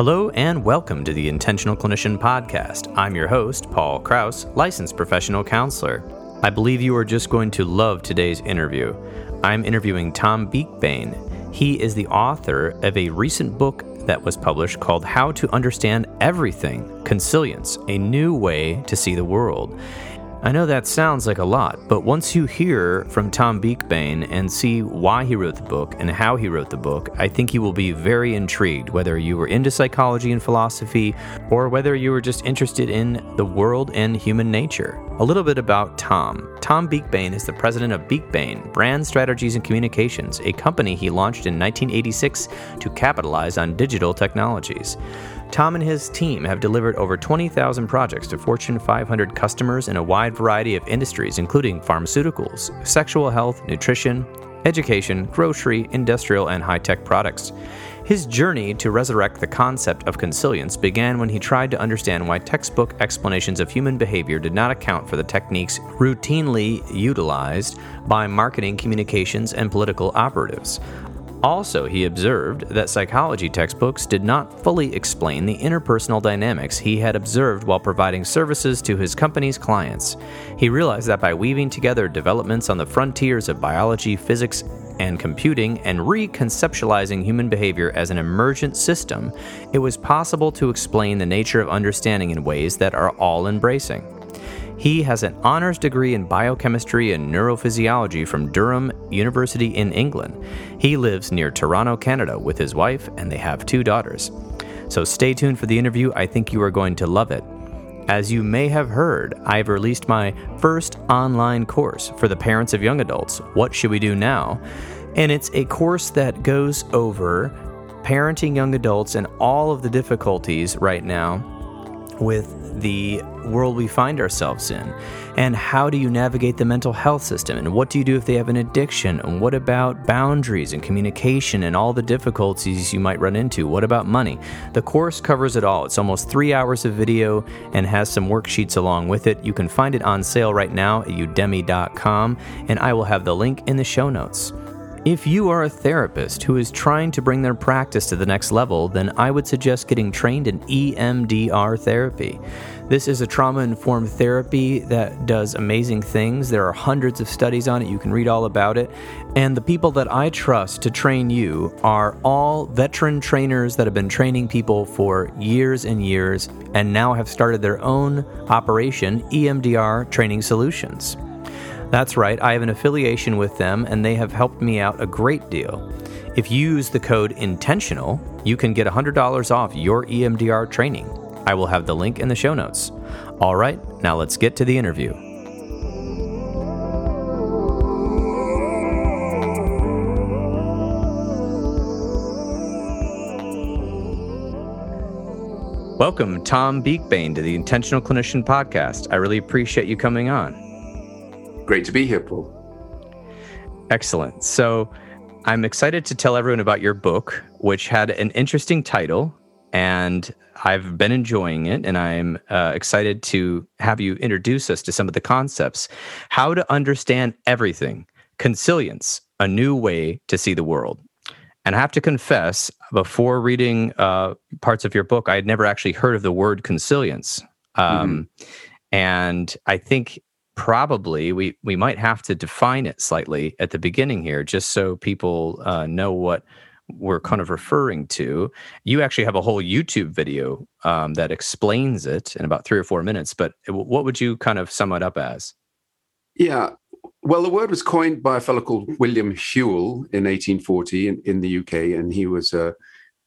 Hello and welcome to the Intentional Clinician Podcast. I'm your host, Paul Krauss, licensed professional counselor. I believe you are just going to love today's interview. I'm interviewing Tom Beakbane. He is the author of a recent book that was published called How to Understand Everything Consilience, a New Way to See the World. I know that sounds like a lot, but once you hear from Tom Beakbane and see why he wrote the book and how he wrote the book, I think you will be very intrigued, whether you were into psychology and philosophy or whether you were just interested in the world and human nature. A little bit about Tom. Tom Beakbane is the president of Beakbane Brand Strategies and Communications, a company he launched in 1986 to capitalize on digital technologies. Tom and his team have delivered over 20,000 projects to Fortune 500 customers in a wide variety of industries, including pharmaceuticals, sexual health, nutrition, education, grocery, industrial, and high tech products. His journey to resurrect the concept of consilience began when he tried to understand why textbook explanations of human behavior did not account for the techniques routinely utilized by marketing, communications, and political operatives. Also, he observed that psychology textbooks did not fully explain the interpersonal dynamics he had observed while providing services to his company's clients. He realized that by weaving together developments on the frontiers of biology, physics, and computing and reconceptualizing human behavior as an emergent system, it was possible to explain the nature of understanding in ways that are all embracing. He has an honors degree in biochemistry and neurophysiology from Durham University in England. He lives near Toronto, Canada, with his wife, and they have two daughters. So stay tuned for the interview. I think you are going to love it. As you may have heard, I've released my first online course for the parents of young adults What Should We Do Now? And it's a course that goes over parenting young adults and all of the difficulties right now with the world we find ourselves in? And how do you navigate the mental health system? And what do you do if they have an addiction? And what about boundaries and communication and all the difficulties you might run into? What about money? The course covers it all. It's almost three hours of video and has some worksheets along with it. You can find it on sale right now at udemy.com, and I will have the link in the show notes. If you are a therapist who is trying to bring their practice to the next level, then I would suggest getting trained in EMDR therapy. This is a trauma informed therapy that does amazing things. There are hundreds of studies on it. You can read all about it. And the people that I trust to train you are all veteran trainers that have been training people for years and years and now have started their own operation, EMDR Training Solutions. That's right, I have an affiliation with them and they have helped me out a great deal. If you use the code INTENTIONAL, you can get $100 off your EMDR training. I will have the link in the show notes. All right, now let's get to the interview. Welcome, Tom Beakbane, to the Intentional Clinician Podcast. I really appreciate you coming on. Great to be here, Paul. Excellent. So I'm excited to tell everyone about your book, which had an interesting title, and I've been enjoying it, and I'm uh, excited to have you introduce us to some of the concepts. How to understand everything, consilience, a new way to see the world. And I have to confess, before reading uh, parts of your book, I had never actually heard of the word consilience. Um, mm-hmm. And I think probably we we might have to define it slightly at the beginning here just so people uh, know what we're kind of referring to. You actually have a whole youtube video um, that explains it in about three or four minutes but what would you kind of sum it up as? Yeah. Well the word was coined by a fellow called william whewell in 1840 in, in the uk and he was a,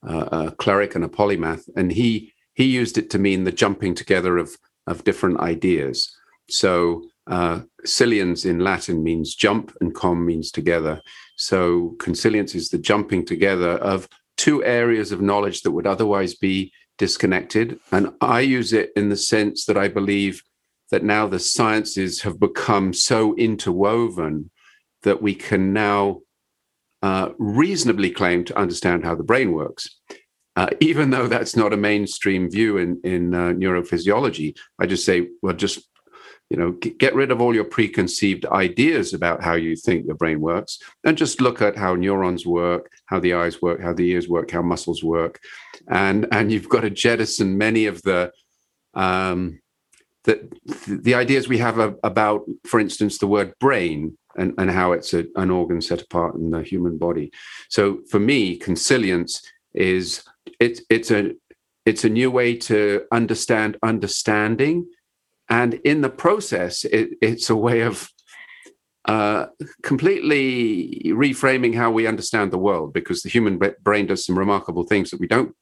a cleric and a polymath and he he used it to mean the jumping together of of different ideas. So uh, in Latin means jump and com means together. So consilience is the jumping together of two areas of knowledge that would otherwise be disconnected. And I use it in the sense that I believe that now the sciences have become so interwoven that we can now uh, reasonably claim to understand how the brain works. Uh, even though that's not a mainstream view in, in uh, neurophysiology, I just say, well, just you know get rid of all your preconceived ideas about how you think the brain works and just look at how neurons work how the eyes work how the ears work how muscles work. And and you've got to jettison many of the um, the, the ideas we have about for instance the word brain and, and how it's a, an organ set apart in the human body. So for me consilience is it's it's a it's a new way to understand understanding and in the process it, it's a way of uh, completely reframing how we understand the world because the human brain does some remarkable things that we don't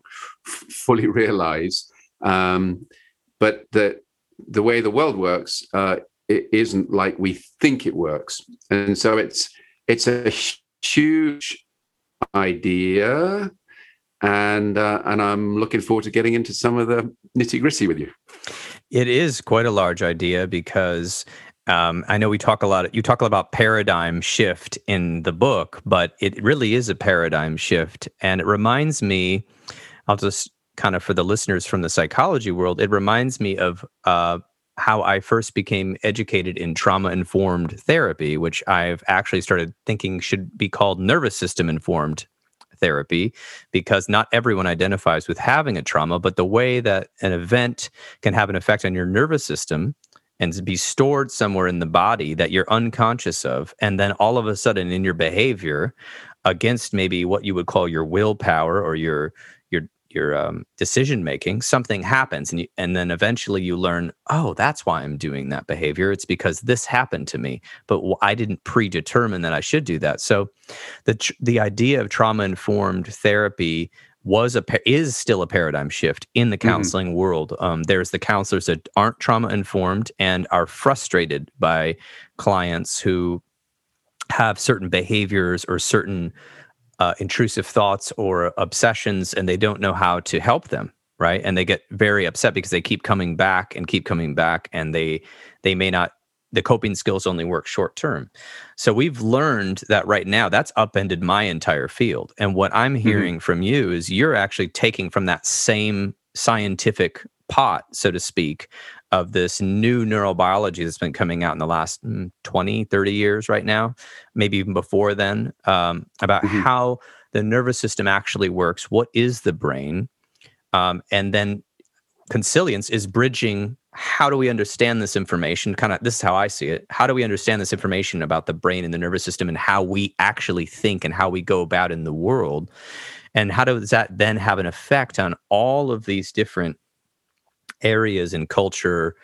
f- fully realize. Um, but the the way the world works uh, it isn't like we think it works. And so it's it's a huge idea. And uh, and I'm looking forward to getting into some of the nitty gritty with you. It is quite a large idea because um, I know we talk a lot. You talk about paradigm shift in the book, but it really is a paradigm shift, and it reminds me. I'll just kind of for the listeners from the psychology world. It reminds me of uh, how I first became educated in trauma informed therapy, which I've actually started thinking should be called nervous system informed therapy because not everyone identifies with having a trauma, but the way that an event can have an effect on your nervous system and be stored somewhere in the body that you're unconscious of. And then all of a sudden in your behavior against maybe what you would call your willpower or your your um, decision making, something happens, and you, and then eventually you learn, oh, that's why I'm doing that behavior. It's because this happened to me, but I didn't predetermine that I should do that. So, the the idea of trauma informed therapy was a is still a paradigm shift in the mm-hmm. counseling mm-hmm. world. Um, there's the counselors that aren't trauma informed and are frustrated by clients who have certain behaviors or certain uh, intrusive thoughts or obsessions and they don't know how to help them right and they get very upset because they keep coming back and keep coming back and they they may not the coping skills only work short term so we've learned that right now that's upended my entire field and what i'm mm-hmm. hearing mm-hmm. from you is you're actually taking from that same scientific pot so to speak of this new neurobiology that's been coming out in the last mm, 20, 30 years right now, maybe even before then, um, about mm-hmm. how the nervous system actually works. What is the brain? Um, and then consilience is bridging how do we understand this information kind of this is how i see it how do we understand this information about the brain and the nervous system and how we actually think and how we go about in the world and how does that then have an effect on all of these different areas in culture,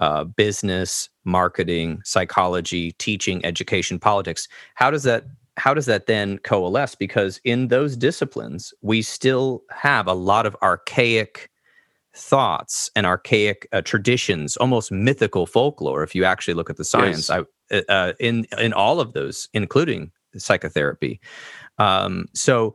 uh, business, marketing, psychology, teaching, education, politics. How does that how does that then coalesce? Because in those disciplines, we still have a lot of archaic thoughts and archaic uh, traditions, almost mythical folklore. If you actually look at the science, yes. I, uh, uh, in in all of those, including psychotherapy. Um, so,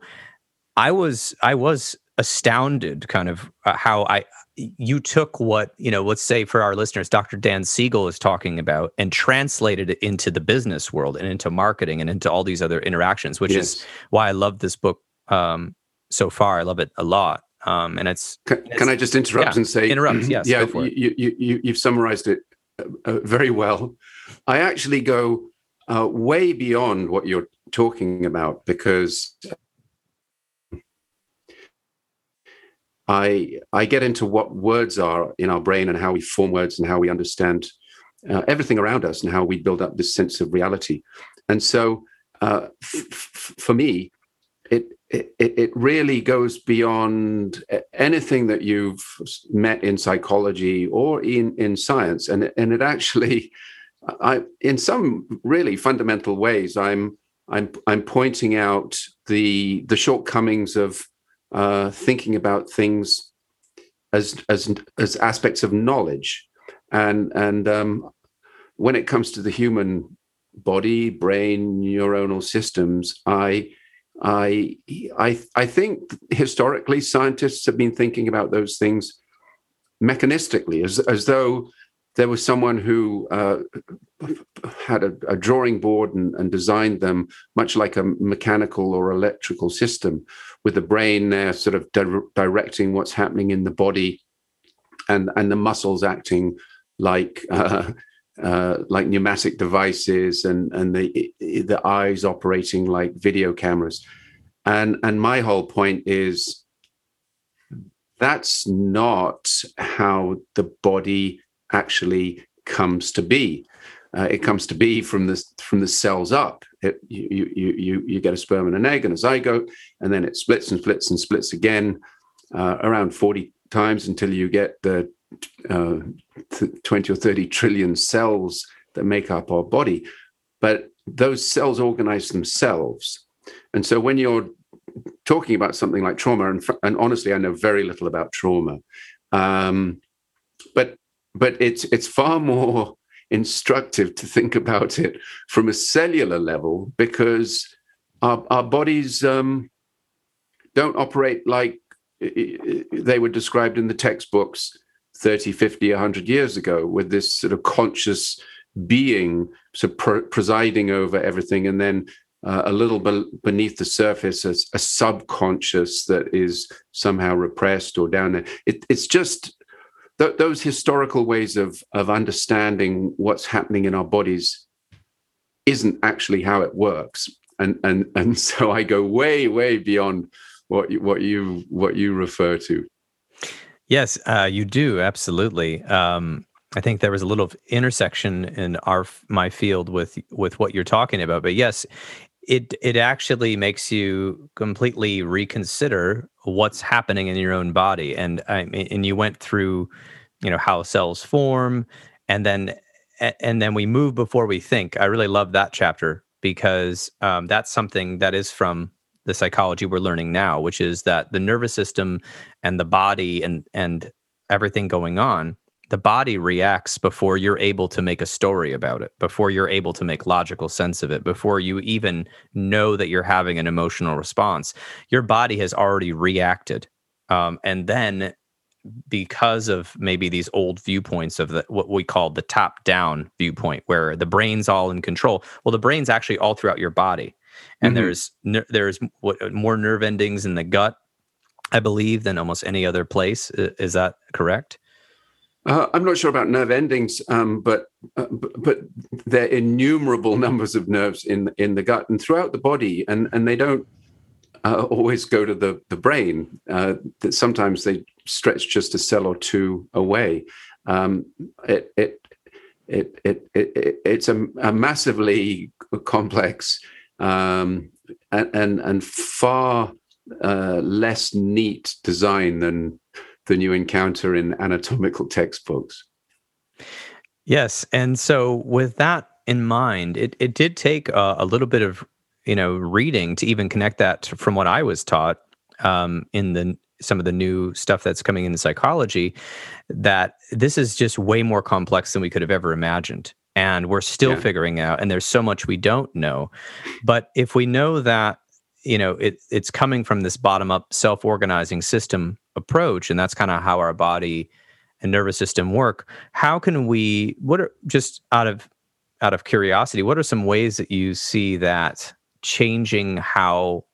I was I was astounded, kind of uh, how I you took what you know let's say for our listeners dr dan siegel is talking about and translated it into the business world and into marketing and into all these other interactions which yes. is why i love this book um, so far. I love it a lot um, and it's can, it's, can i just interrupt yeah, and say interrupt. Yes yeah you, you, you, you've summarized it uh, uh, very well. I actually go uh, way beyond what you're talking about because I I get into what words are in our brain and how we form words and how we understand uh, everything around us and how we build up this sense of reality. And so, uh, f- for me, it, it it really goes beyond anything that you've met in psychology or in in science, and and it actually, I in some really fundamental ways, I'm I'm I'm pointing out the the shortcomings of uh, thinking about things as as as aspects of knowledge, and and um, when it comes to the human body, brain, neuronal systems, I. I I I think historically scientists have been thinking about those things mechanistically, as as though there was someone who uh, had a, a, drawing board and, and, designed them much like a mechanical or electrical system with the brain there sort of di- directing what's happening in the body and, and the muscles acting like uh, uh, like pneumatic devices and and the the eyes operating like video cameras. And and my whole point is that's not how the body actually comes to be. Uh, it comes to be from the from the cells up. It, you, you you you get a sperm and an egg and a zygote, and then it splits and splits and splits again, uh, around forty times until you get the uh, 20 or 30 trillion cells that make up our body. But those cells organize themselves. And so when you're talking about something like trauma, and, and honestly, I know very little about trauma, um, but but it's it's far more instructive to think about it from a cellular level because our, our bodies um, don't operate like they were described in the textbooks 30, 50, 100 years ago with this sort of conscious being sort of pr- presiding over everything and then uh, a little be- beneath the surface as a subconscious that is somehow repressed or down there. It, it's just th- those historical ways of, of understanding what's happening in our bodies isn't actually how it works. And, and, and so I go way, way beyond what you, what you, what you refer to. Yes, uh, you do absolutely. Um, I think there was a little intersection in our my field with with what you're talking about. But yes, it it actually makes you completely reconsider what's happening in your own body, and I mean, and you went through, you know, how cells form, and then and then we move before we think. I really love that chapter because um, that's something that is from the psychology we're learning now, which is that the nervous system and the body and and everything going on, the body reacts before you're able to make a story about it, before you're able to make logical sense of it, before you even know that you're having an emotional response. Your body has already reacted, um, and then because of maybe these old viewpoints of the what we call the top down viewpoint where the brain's all in control well the brain's actually all throughout your body and mm-hmm. there's there's what, more nerve endings in the gut, I believe, than almost any other place. Is that correct? Uh, I'm not sure about nerve endings, um, but, uh, but there are innumerable numbers of nerves in in the gut and throughout the body, and and they don't uh, always go to the the brain. Uh, that sometimes they stretch just a cell or two away. Um, it, it it it it, it's a, a massively complex um, and, and, and far uh, less neat design than than you encounter in anatomical textbooks. Yes, and so with that in mind, it it did take a, a little bit of you know reading to even connect that to, from what I was taught um, in the some of the new stuff that's coming in psychology that this is just way more complex than we could have ever imagined and we're still yeah. figuring out and there's so much we don't know but if we know that you know it, it's coming from this bottom up self-organizing system approach and that's kind of how our body and nervous system work how can we what are just out of out of curiosity what are some ways that you see that changing how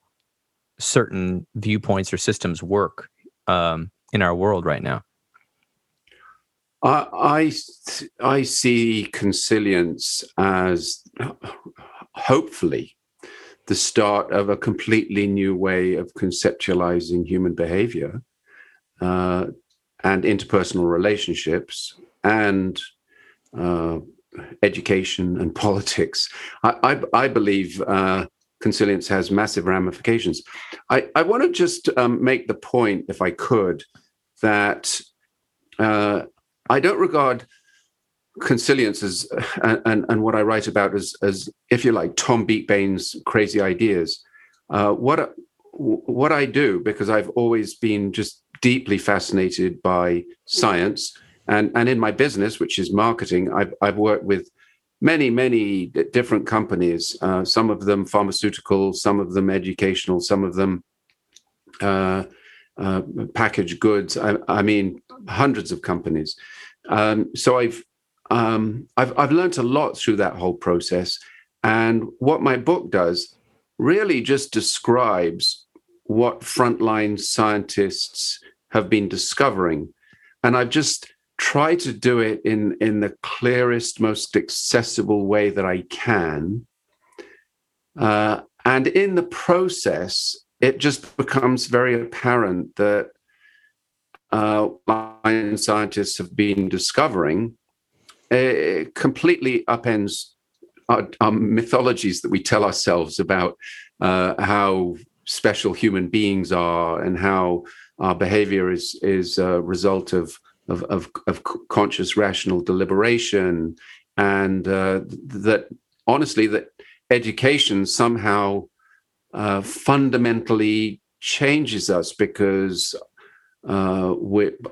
certain viewpoints or systems work um, in our world right now? I, I, see consilience as hopefully the start of a completely new way of conceptualizing human behavior uh, and interpersonal relationships and uh, education and politics. I, I, I believe uh, consilience has massive ramifications. I, I want to just um, make the point, if I could, that uh, I don't regard consilience as and, and what I write about as as if you like Tom Beakbane's crazy ideas. Uh, what what I do because I've always been just deeply fascinated by science and and in my business, which is marketing, I've I've worked with many many different companies. Uh, some of them pharmaceutical, some of them educational, some of them. Uh, uh, packaged goods. I, I, mean, hundreds of companies. Um, so I've um, I've I've learned a lot through that whole process, and what my book does really just describes what frontline scientists have been discovering, and I've just try to do it in in the clearest, most accessible way that I can. Uh, and in the process, it just becomes very apparent that uh, scientists have been discovering uh, completely upends our, our, mythologies that we tell ourselves about uh, how special human beings are and how our behavior is is a result of of, of, of conscious rational deliberation and uh, that honestly that education somehow uh, fundamentally changes us because uh,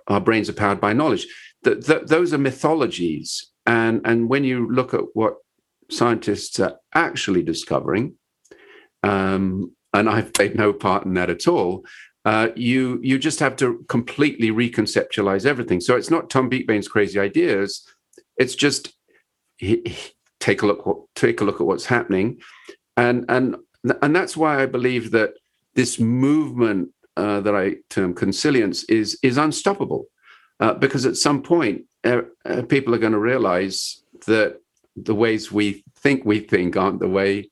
our brains are powered by knowledge. That those are mythologies, and and when you look at what scientists are actually discovering, um, and I've played no part in that at all. Uh, you you just have to completely reconceptualize everything. So it's not Tom Beakbane's crazy ideas. It's just take a look take a look at what's happening, and and and that's why I believe that this movement uh, that I term consilience is is unstoppable, uh, because at some point uh, uh people are going to realize that the ways we think we think aren't the way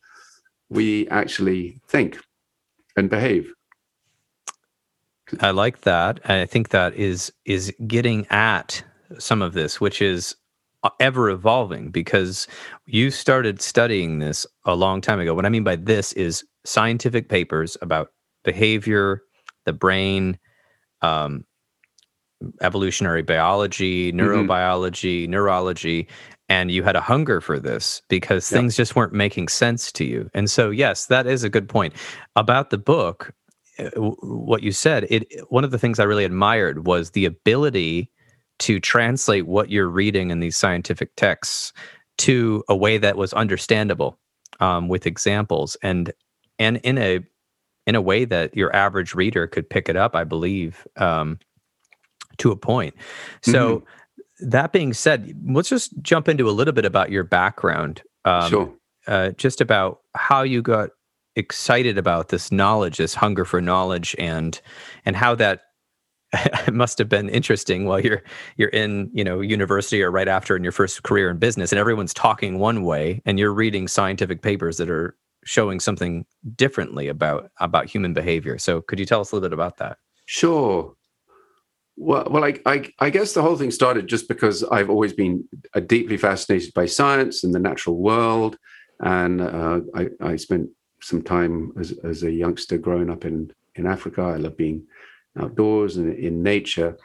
we actually think and behave. I like that. And I think that is is getting at some of this, which is uh, ever evolving because you started studying this a long time ago. What I mean by this is scientific papers about behavior, the brain, um, evolutionary biology, mm-hmm. neurobiology, mm-hmm. neurology, and you had a hunger for this because yep. things just weren't making sense to you. And so, yes, that is a good point about the book. Uh, what you said, it one of the things I really admired was the ability to translate what you're reading in these scientific texts to a way that was understandable um, with examples and and in a in a way that your average reader could pick it up i believe um, to a point so mm-hmm. that being said let's just jump into a little bit about your background um, sure uh, just about how you got excited about this knowledge this hunger for knowledge and and how that must have been interesting while you're you're in you know university or right after in your first career in business and everyone's talking one way and you're reading scientific papers that are showing something differently about about human behavior. So could you tell us a little bit about that? Sure. Well, well I, I, I guess the whole thing started just because I've always been uh, deeply fascinated by science and the natural world, and uh, I, I spent some time as, as a youngster growing up in in Africa. I love being outdoors and in nature.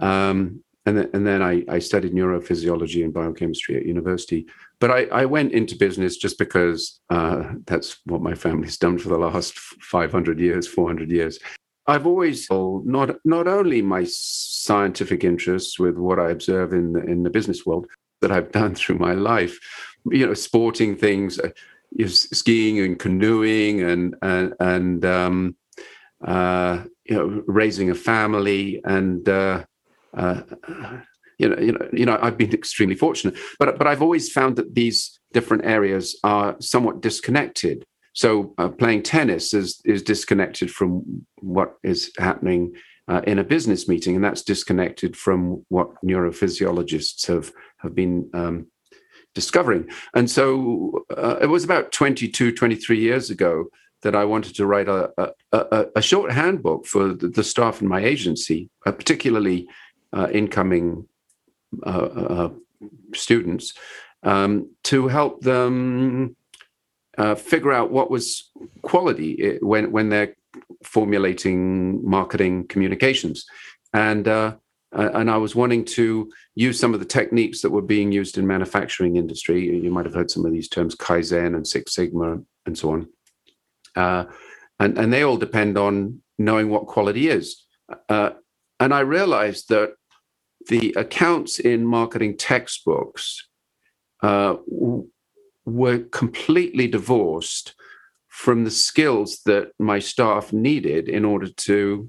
Um, and, then, and then I, I, studied neurophysiology and biochemistry at university. But I, I went into business just because uh, that's what my family's done for the last 500 years, 400 years. I've always not not only my scientific interests with what I observe in the, in the business world that I've done through my life, you know, sporting things, uh, skiing and canoeing and and, and um, uh, you know, raising a family, and uh, uh, you know, you know, you know, I've been extremely fortunate. But but I've always found that these different areas are somewhat disconnected. So uh, playing tennis is is disconnected from what is happening uh, in a business meeting, and that's disconnected from what neurophysiologists have have been um, discovering. And so uh, it was about 22, 23 years ago that I wanted to write a, a, a, a short handbook for the, the, staff in my agency, uh, particularly uh, incoming uh, uh students, um, to help them uh, figure out what was quality eh, when when they're formulating marketing communications, and uh, and I was wanting to use some of the techniques that were being used in manufacturing industry. You might have heard some of these terms, Kaizen and Six Sigma, and so on uh, and and they all depend on knowing what quality is. Uh, and I realized that the accounts in marketing textbooks uh, w- were completely divorced from the skills that my staff needed in order to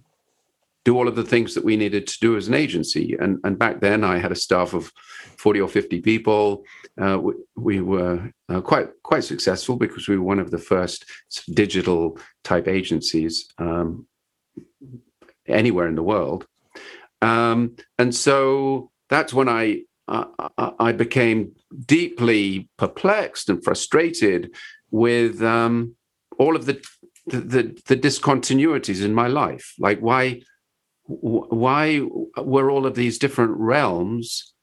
do all of the things that we needed to do as an agency. And, and back then, I had a staff of 40 or 50 people. Uh, we, we, were uh, quite quite successful because we were one of the first digital type agencies um, anywhere in the world. Um, and so that's when I I became deeply perplexed and frustrated with um, all of the, the, the discontinuities in my life. Like why why were all of these different realms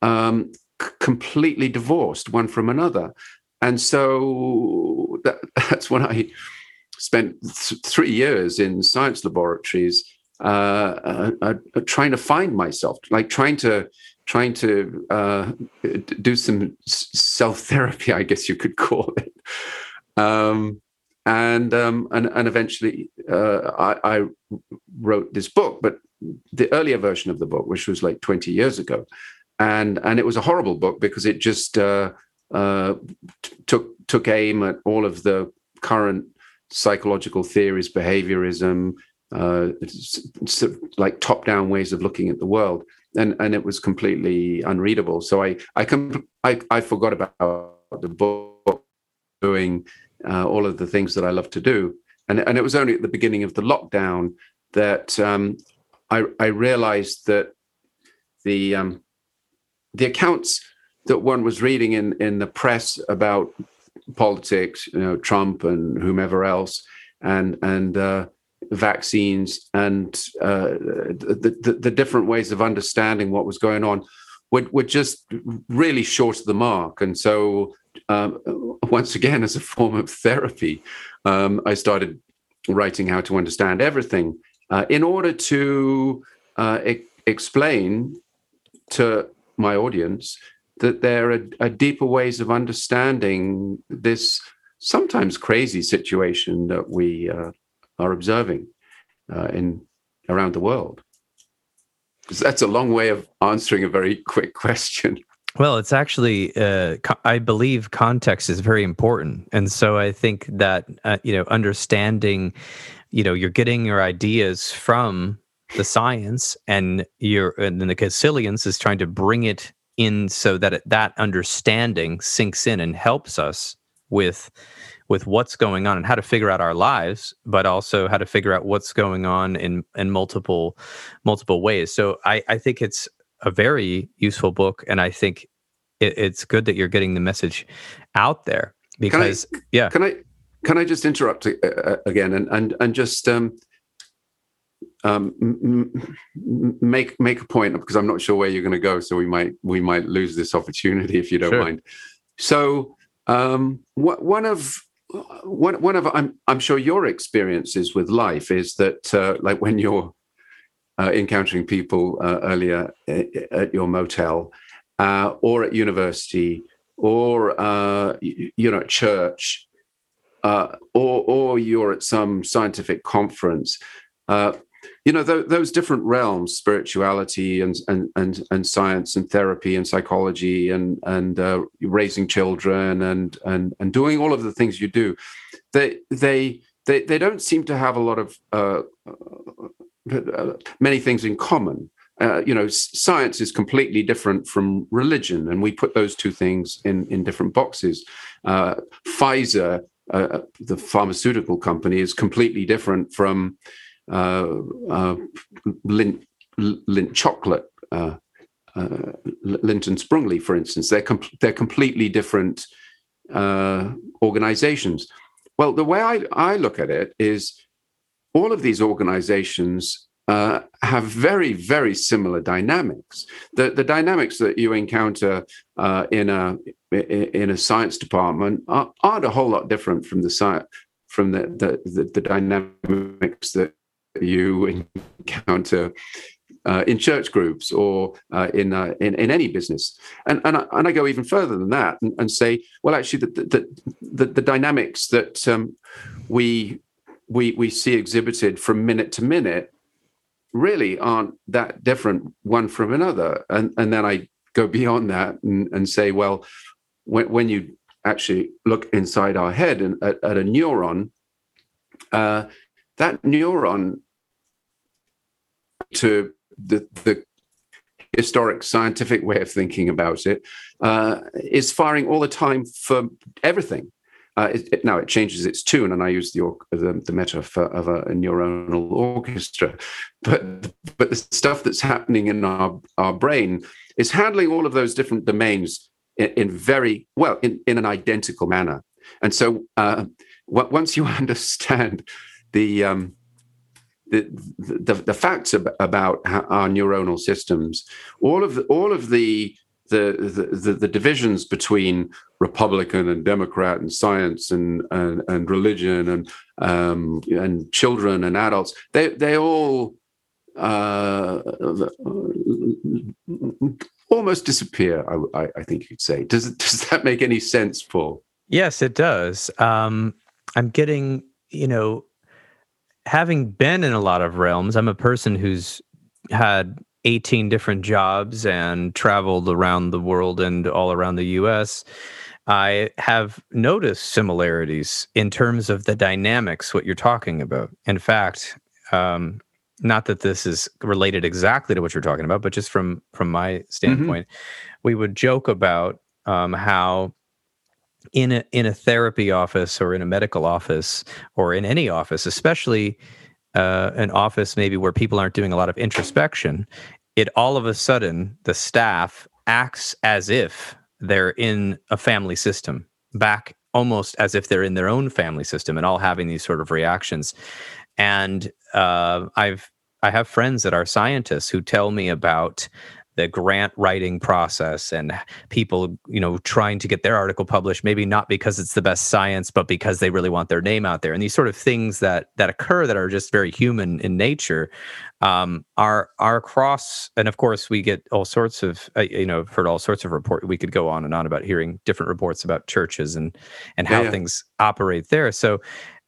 um, completely divorced one from another? And so that, that's when I spent th- three years in science laboratories uh, uh, uh, trying to find myself, like trying to trying to uh, do some self therapy, I guess you could call it. Um, and, um, and and eventually, uh, I, I, wrote this book, but the earlier version of the book, which was like 20 years ago, and and it was a horrible book because it just uh, uh, t- took took aim at all of the current psychological theories, behaviorism, uh, like top down ways of looking at the world and and it was completely unreadable. So I I I, I forgot about the book, doing uh, all of the things that I love to do, and and it was only at the beginning of the lockdown that um, I I realized that the um, the accounts that one was reading in in the press about politics, you know, Trump and whomever else, and and uh, vaccines and uh, the, the, the, different ways of understanding what was going on were, were just really short of the mark. And so, um, once again, as a form of therapy, um, I started writing how to understand everything uh, in order to uh, e- explain to my audience that there are, are deeper ways of understanding this sometimes crazy situation that we uh, are observing uh, in around the world? Because that's a long way of answering a very quick question. Well, it's actually, uh, co- I believe context is very important. And so I think that, uh, you know, understanding, you know, you're getting your ideas from the science and you're, and then the consilience is trying to bring it in so that it, that understanding sinks in and helps us with with what's going on and how to figure out our lives, but also how to figure out what's going on in in multiple multiple ways. So I, I think it's a very useful book, and I think it, it's good that you're getting the message out there because can I, yeah. Can I can I just interrupt uh, uh again and and and just um, um, m- m- make make a point because I'm not sure where you're going to go, so we might we might lose this opportunity if you don't sure. mind. So um, one of one one of I'm I'm sure your experiences with life is that uh, like when you're uh, encountering people uh, earlier uh, at your motel uh, or at university or uh, you know church or or you're at some scientific conference. You know th- those different realms spirituality and, and and and science and therapy and psychology and and uh, raising children and and and doing all of the things you do they they they, they don't seem to have a lot of uh, uh, many things in common uh, you know science is completely different from religion and we put those two things in in different boxes uh, pfizer uh, the pharmaceutical company is completely different from uh, uh, Lindt chocolate, uh, Lindt and Sprüngli, for instance. They're com- they're completely different organizations. Well, the way I, I look at it is all of these organizations uh, have very, very similar dynamics. The, the dynamics that you encounter uh, in a in a science department are, not a whole lot different from the science from the, the, the, the dynamics that you encounter uh, in church groups or uh, in, uh, in, in any business, and and I, and I go even further than that and, and say, well, actually, the the, the, the dynamics that um, we we we see exhibited from minute to minute really aren't that different one from another, and and then I go beyond that and, and say, well, when when you actually look inside our head and at, at a neuron, uh, that neuron to the, the historic scientific way of thinking about it uh, is firing all the time for everything. Uh, it, it, now it changes its tune, and I use the the, the metaphor of a, a, neuronal orchestra. But but the stuff that's happening in our our brain is handling all of those different domains in, in very well in, in an identical manner. And so uh, once you understand the um, the, the, the facts about our neuronal systems, all of the, all of the the, the, the divisions between Republican and Democrat and science and and, and religion and um, and children and adults they they all uh, almost disappear. I, I, think you'd say. Does does that make any sense, Paul? Yes, it does. Um, I'm getting you know, having been in a lot of realms. I'm a person who's had 18 different jobs and traveled around the world and all around the US, I have noticed similarities in terms of the dynamics, what you're talking about. In fact, um, not that this is related exactly to what you're talking about, but just from from my mm-hmm. standpoint, mm-hmm. we would joke about um, how in a in a therapy office or in a medical office or in any office, especially uh, an office maybe where people aren't doing a lot of introspection, it all of a sudden the staff acts as if they're in a family system, back almost as if they're in their own family system, and all having these sort of reactions. And uh, I've I have friends that are scientists who tell me about the grant writing process and people you know trying to get their article published maybe not because it's the best science but because they really want their name out there and these sort of things that that occur that are just very human in nature um, are are across and of course we get all sorts of uh, you know heard all sorts of reports we could go on and on about hearing different reports about churches and and how yeah. things operate there so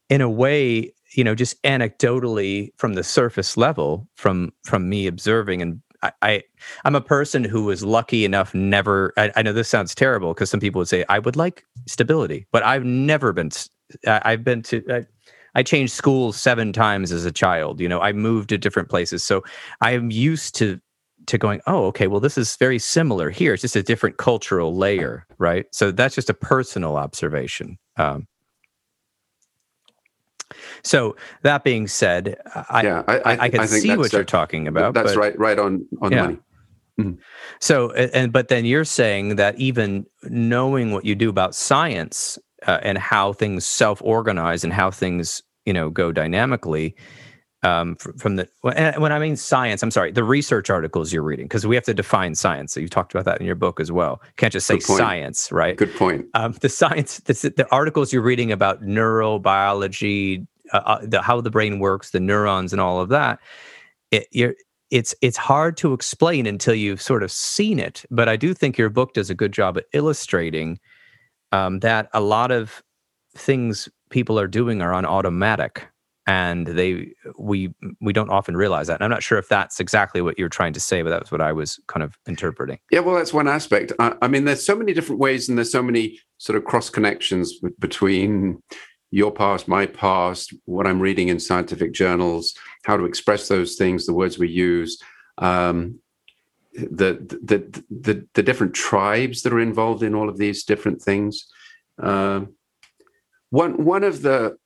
in a way you know just anecdotally from the surface level from from me observing and I, I am a person who was lucky enough never. I, I know this sounds terrible because some people would say I would like stability, but I've never been. I've been to. I, I changed schools seven times as a child. You know, I moved to different places, so I'm used to to going. Oh, okay. Well, this is very similar here. It's just a different cultural layer, right? So that's just a personal observation. Um, so that being said, I yeah, I, I, I can I see what you're talking about. That's but, right, right on on yeah. money. Mm-hmm. So, and but then you're saying that even knowing what you do about science uh, and how things self-organize and how things you know go dynamically, um, from the when I mean science, I'm sorry, the research articles you're reading because we have to define science. So you talked about that in your book as well. Can't just say science, right? Good point. Um, the science, the, the, articles you're reading about neurobiology, uh, uh, the, how the brain works, the neurons, and all of that. It, you're, it's it's hard to explain until you've sort of seen it. But I do think your book does a good job at illustrating um, that a lot of things people are doing are on automatic and they we we don't often realize that and i'm not sure if that's exactly what you're trying to say but that's what i was kind of interpreting. Yeah well that's one aspect. I, I mean there's so many different ways and there's so many sort of cross connections between your past my past what i'm reading in scientific journals how to express those things the words we use um, the, the the the different tribes that are involved in all of these different things. Uh, one one of the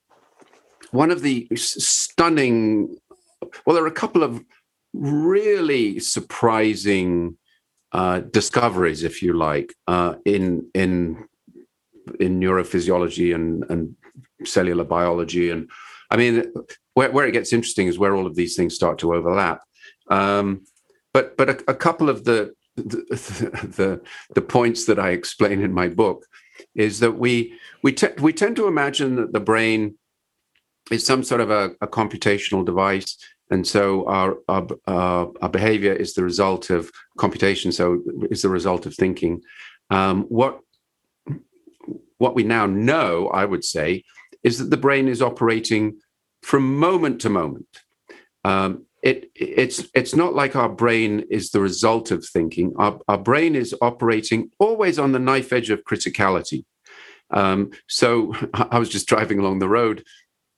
one of the stunning, well, there are a couple of really surprising uh, discoveries, if you like, uh, in in in neurophysiology and and cellular biology, and I mean, where, where it gets interesting is where all of these things start to overlap. Um, but but a, a couple of the the, the the points that I explain in my book is that we we te- we tend to imagine that the brain is some sort of a, a computational device. And so our, our, uh, our behavior is the result of computation. So is the result of thinking. Um, what what we now know, I would say, is that the brain is operating from moment to moment. Um, it, it's it's not like our brain is the result of thinking. Our, our brain is operating always on the knife edge of criticality. Um, so I was just driving along the road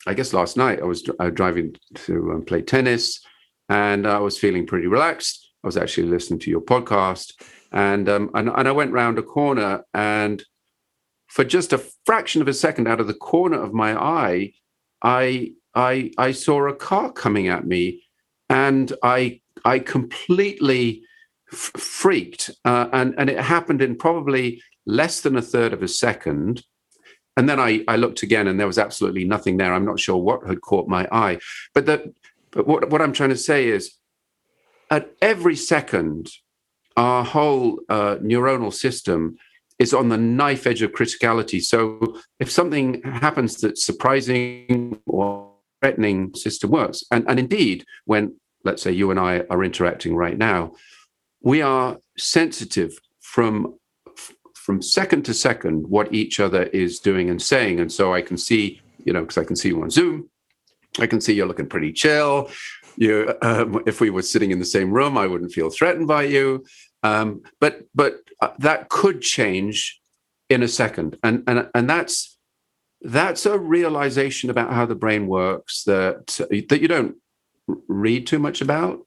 I guess last night I was uh, driving to um, play tennis and I was feeling pretty relaxed. I was actually listening to your podcast and um, and, and I went round a corner and for just a fraction of a second out of the corner of my eye, I I I saw a car coming at me, and I I completely f- freaked, uh, and and it happened in probably less than a third of a second. And then I, I looked again, and there was absolutely nothing there. I'm not sure what had caught my eye, but that but what what I'm trying to say is, at every second, our whole uh, neuronal system is on the knife edge of criticality. So if something happens that's surprising or threatening, system works. And, and indeed, when let's say you and I are interacting right now, we are sensitive from from second to second what each other is doing and saying. And so I can see, you know, because I can see you on Zoom, I can see you're looking pretty chill. You, um, if we were sitting in the same room, I wouldn't feel threatened by you. Um, but but uh, that could change in a second, and and and that's that's a realization about how the brain works that that you don't read too much about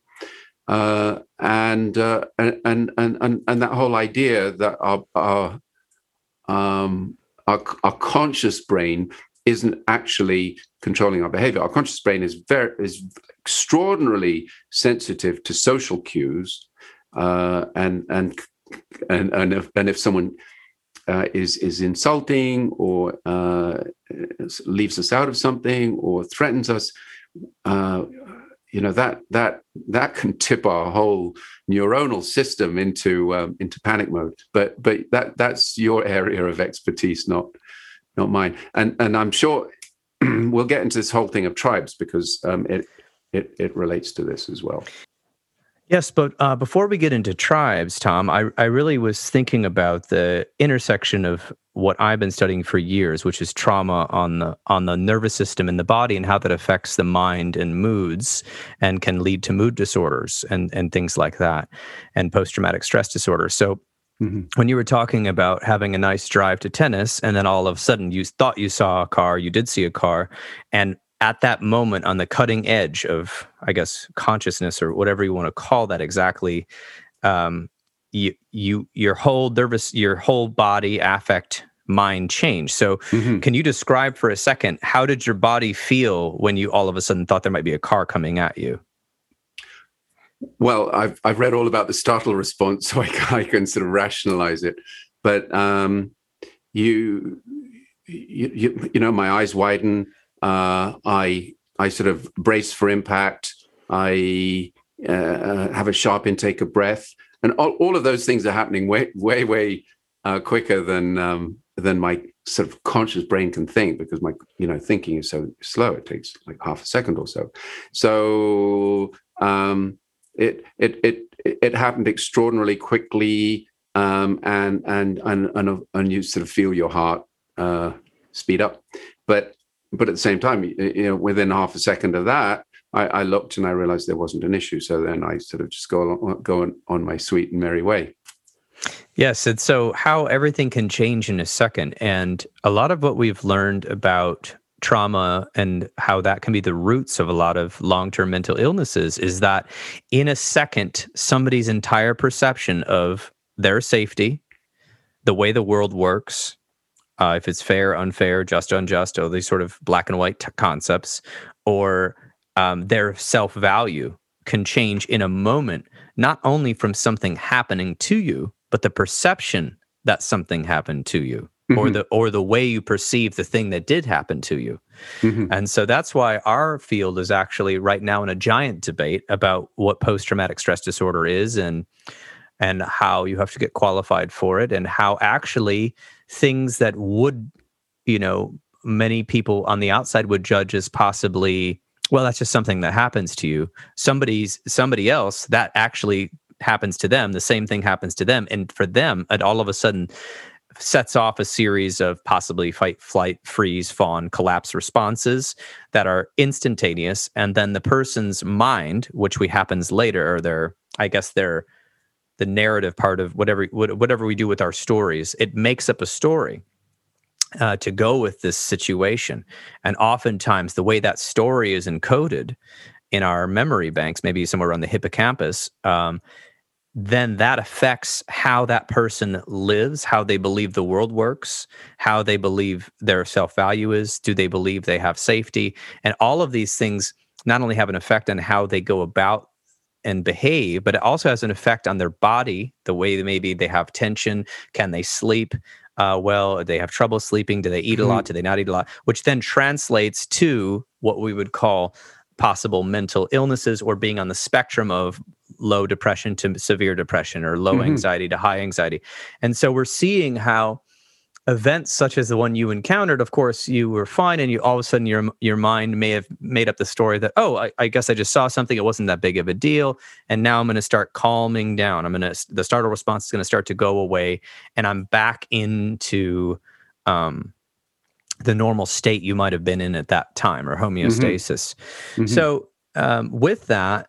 uh, and, uh, and, and and and that whole idea that our our, um, our our conscious brain isn't actually controlling our behavior. Our conscious brain is very is extraordinarily sensitive to social cues, uh, and and and and if, and if someone uh, is is insulting or uh, leaves us out of something or threatens us, uh, you know that that that can tip our whole neuronal system into um, into panic mode. But but that that's your area of expertise, not not mine. And and I'm sure we'll get into this whole thing of tribes because um, it it it relates to this as well. Yes, but uh, before we get into tribes, Tom, I, I really was thinking about the intersection of what I've been studying for years, which is trauma on the on the nervous system in the body, and how that affects the mind and moods, and can lead to mood disorders and and things like that, and post traumatic stress disorder. So. Mm-hmm. When you were talking about having a nice drive to tennis, and then all of a sudden you thought you saw a car, you did see a car, and at that moment on the cutting edge of i guess consciousness or whatever you want to call that exactly um, you you your whole nervous your whole body affect mind change so mm-hmm. can you describe for a second how did your body feel when you all of a sudden thought there might be a car coming at you well i've i've read all about the startle response so i, I can sort of rationalize it but um you you, you, you know my eyes widen uh, I I sort of brace for impact. I uh, have a sharp intake of breath, and all, all of those things are happening way way way uh, quicker than um, than my sort of conscious brain can think because my you know thinking is so slow. It takes like half a second or so. So um, it it it it happened extraordinarily quickly, um, and and and and and you sort of feel your heart uh, speed up. But but at the same time, you know, within half a second of that, I, I looked and I realized there wasn't an issue. So then I sort of just go along, go on, on my sweet and merry way. Yes, and so how everything can change in a second, and a lot of what we've learned about trauma and how that can be the roots of a lot of long-term mental illnesses is that in a second somebody's entire perception of their safety the way the world works uh, if it's fair, unfair, just, unjust, all these sort of black and white t- concepts, or um, their self value can change in a moment, not only from something happening to you, but the perception that something happened to you. Mm-hmm. Or the or the way you perceive the thing that did happen to you, mm-hmm. and so that's why our field is actually right now in a giant debate about what post traumatic stress disorder is, and and how you have to get qualified for it and how actually things that would you know many people on the outside would judge as possibly well that's just something that happens to you. Somebody's somebody else that actually happens to them the same thing happens to them and for them it all of a sudden sets off a series of possibly fight flight freeze fawn collapse responses that are instantaneous and then the person's mind which we happens later or their i guess their the narrative part of whatever whatever we do with our stories it makes up a story uh, to go with this situation and oftentimes the way that story is encoded in our memory banks maybe somewhere around the hippocampus um, then that affects how that person lives, how they believe the world works, how they believe their self value is. Do they believe they have safety? And all of these things not only have an effect on how they go about and behave, but it also has an effect on their body, the way maybe they have tension. Can they sleep? Uh, well, they have trouble sleeping? Do they eat a lot? Mm-hmm. Do they not eat a lot? Which then translates to what we would call possible mental illnesses or being on the spectrum of low depression to severe depression or low mm-hmm. anxiety to high anxiety. And so we're seeing how events such as the one you encountered, of course, you were fine, and you all of a sudden your your mind may have made up the story that oh, I, I guess I just saw something; it wasn't that big of a deal, and now I'm going to start calming down. I'm going to the startle response is going to start to go away, and I'm back into um, the normal state you might have been in at that time or homeostasis. Mm-hmm. Mm-hmm. So um, with that,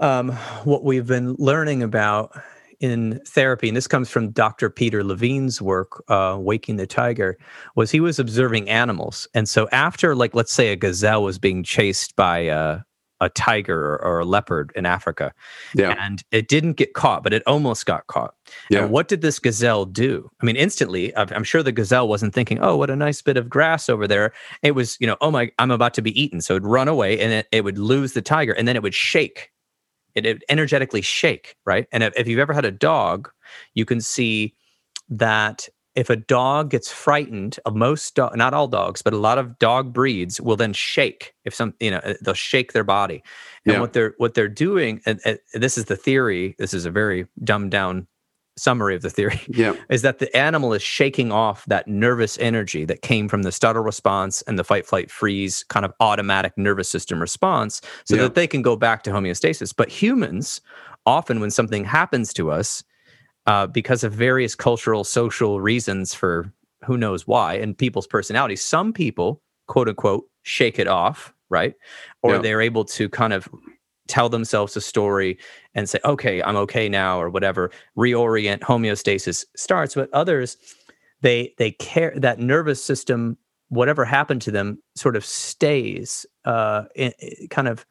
um, what we've been learning about in therapy, and this comes from Dr. Peter Levine's work, uh, Waking the Tiger, was he was observing animals. And so after, like, let's say a gazelle was being chased by a, a tiger or, or, a leopard in Africa, yeah. and it didn't get caught, but it almost got caught. Yeah. And what did this gazelle do? I mean, instantly, I'm sure the gazelle wasn't thinking, "Oh, what a nice bit of grass over there." It was, you know, "Oh my, I'm about to be eaten," so it'd run away, and it, it would lose the tiger, and then it would shake it, it energetically shake, right? And if, if you've ever had a dog, you can see that if a dog gets frightened of most do- not all dogs but a lot of dog breeds will then shake if some you know they'll shake their body and yeah. what they're what they're doing and, and, this is the theory this is a very dumbed down summary of the theory yeah. is that the animal is shaking off that nervous energy that came from the startle response and the fight flight freeze kind of automatic nervous system response so yeah. that they can go back to homeostasis but humans often when something happens to us uh, because of various cultural social reasons for who knows why and people's personalities some people quote unquote shake it off right or yeah. they're able to kind of tell themselves a story and say, okay, I'm okay now, or whatever, reorient, homeostasis starts. But others, they they care that nervous system, whatever happened to them, sort of stays uh, in, kind of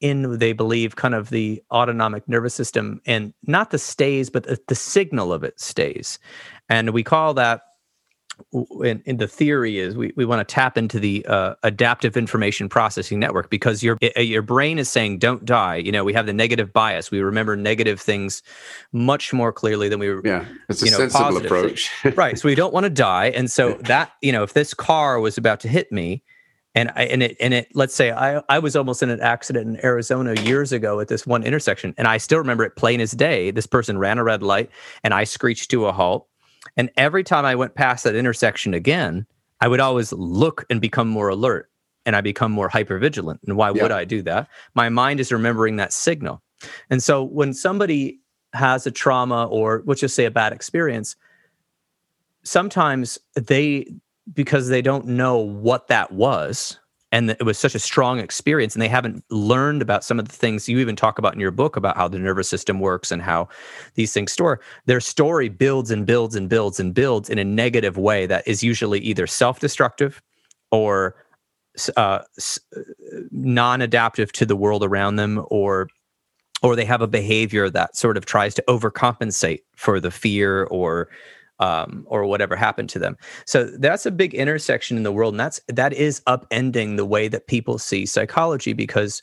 in they believe kind of the autonomic nervous system and not the stays but the, the signal of it stays and we call that in, in, the theory is we, we want to tap into the uh, adaptive information processing network because your your brain is saying don't die. You know we have the negative bias. We remember negative things much more clearly than we yeah it's a know, sensible approach. right so we don't want to die and so that you know if this car was about to hit me and I, and it and it let's say I I was almost in an accident in Arizona years ago at this one intersection and I still remember it plain as day. This person ran a red light and I screeched to a halt and every time I went past that intersection again, I would always look and become more alert and I become more hyper vigilant. And why yeah. would I do that? My mind is remembering that signal. And so when somebody has a trauma or let's just say a bad experience, sometimes they, because they don't know what that was, and it was such a strong experience and they haven't learned about some of the things you even talk about in your book about how the nervous system works and how these things store. Their story builds and builds and builds and builds in a negative way that is usually either self-destructive or uh, non-adaptive to the world around them or or they have a behavior that sort of tries to overcompensate for the fear or um, or whatever happened to them. So that's a big intersection in the world, and that's that is upending the way that people see psychology because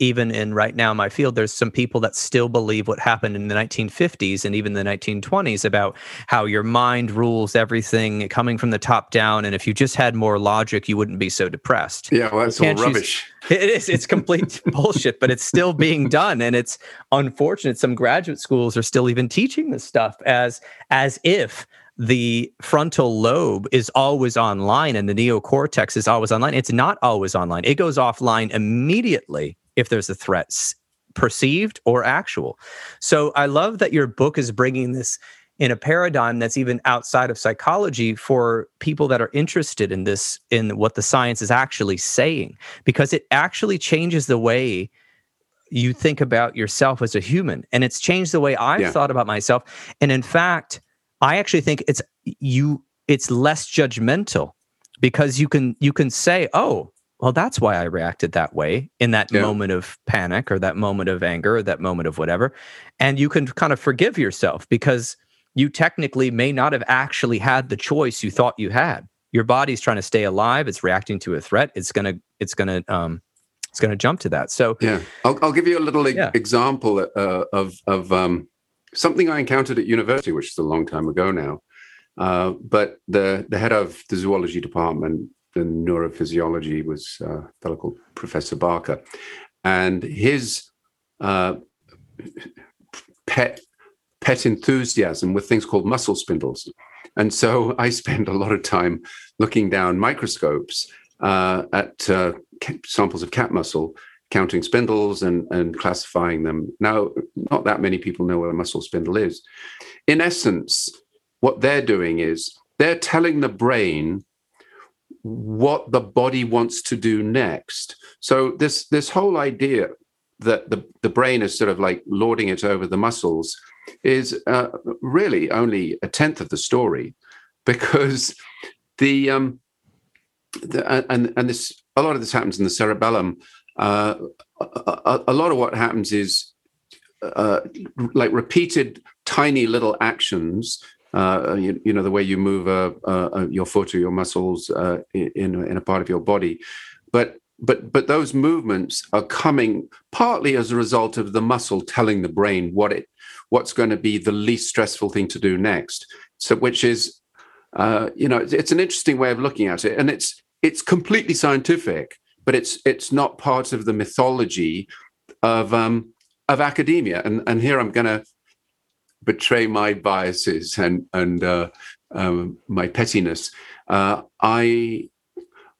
even in right now my field there's some people that still believe what happened in the 1950s and even the 1920s about how your mind rules everything coming from the top down and if you just had more logic you wouldn't be so depressed yeah well that's all rubbish it is it's complete bullshit but it's still being done and it's unfortunate some graduate schools are still even teaching this stuff as as if the frontal lobe is always online and the neocortex is always online. It's not always online. It goes offline immediately if there's a threat, perceived or actual. So I love that your book is bringing this in a paradigm that's even outside of psychology for people that are interested in this, in what the science is actually saying, because it actually changes the way you think about yourself as a human. And it's changed the way I've yeah. thought about myself. And in fact, I actually think it's you, it's less judgmental because you can you can say, oh, well, that's why I reacted that way in that Yeah. moment of panic or that moment of anger or that moment of whatever. And you can kind of forgive yourself because you technically may not have actually had the choice you thought you had. Your body's trying to stay alive. It's reacting to a threat. It's gonna. It's gonna. Um, it's gonna jump to that. So Yeah, I'll, I'll give you a little e- Yeah. example uh, of of um, something I encountered at university, which is a long time ago now. Uh, but the the head of the zoology department in neurophysiology was uh, a fellow called Professor Barker, and his uh, pet pet enthusiasm with things called muscle spindles. And so I spend a lot of time looking down microscopes uh, at uh, samples of cat muscle, counting spindles and, and classifying them. Now, not that many people know what a muscle spindle is. In essence, what they're doing is they're telling the brain what the body wants to do next. So this this whole idea that the, the brain is sort of like lording it over the muscles is uh, really only a tenth of the story because the um the, and and this a lot of this happens in the cerebellum uh, a, a, lot of what happens is uh, like repeated tiny little actions uh, you, you know the way you move uh, your foot or your muscles uh, in in a part of your body. But but but those movements are coming partly as a result of the muscle telling the brain what it what's going to be the least stressful thing to do next. So which is uh, you know it's, it's an interesting way of looking at it. And it's it's completely scientific but it's it's not part of the mythology of um of academia. And and here i'm going to betray my biases and and uh, um, my pettiness. Uh, i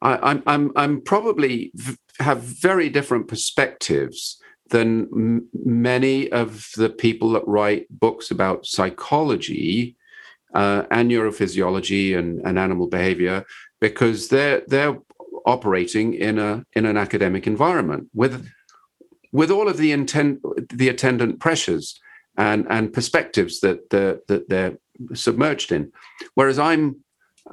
I, I'm I'm I'm probably v- have very different perspectives than m- many of the people that write books about psychology uh, and neurophysiology and, and animal behavior because they're they're operating in a in an academic environment with with all of the intent the attendant pressures and and perspectives that the, that they're submerged in whereas i'm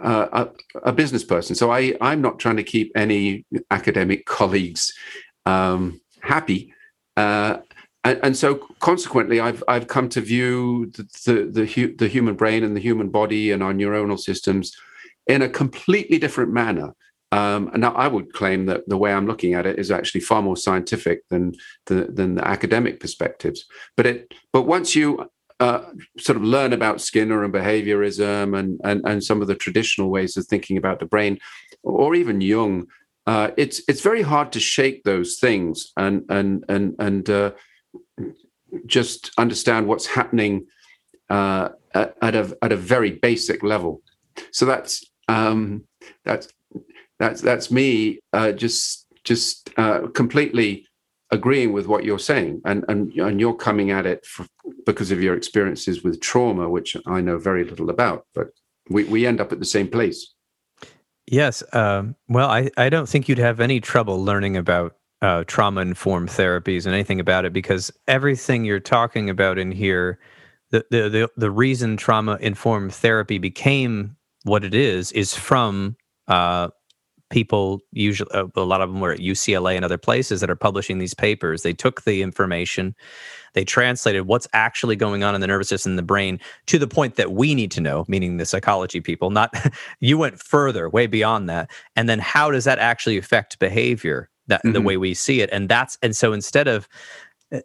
uh, a, a, business person. So I, I'm not trying to keep any academic colleagues um, happy. Uh, and, so consequently, I've, I've come to view the, the, the, hu- the, human brain and the human body and our neuronal systems in a completely different manner. Um, and now I would claim that the way I'm looking at it is actually far more scientific than the, than the academic perspectives. But it, but once you uh, sort of learn about Skinner and behaviorism and, and and some of the traditional ways of thinking about the brain, or even Jung, uh, it's it's very hard to shake those things and and and and uh, just understand what's happening uh, at, at a at a very basic level. So that's um, that's that's that's me uh, just just uh, completely agreeing with what you're saying. And and and you're coming at it for, because of your experiences with trauma which i know very little about but we, we end up at the same place. Yes um, well I, I don't think you'd have any trouble learning about uh, trauma informed therapies and anything about it because everything you're talking about in here the the the, the reason trauma informed therapy became what it is is from uh, people usually uh, a lot of them were at UCLA and other places that are publishing these papers. They took the information they translated what's actually going on in the nervous system and the brain to the point that we need to know meaning the psychology people not you went further way beyond that and then how does that actually affect behavior that mm-hmm. the way we see it? And that's and so instead of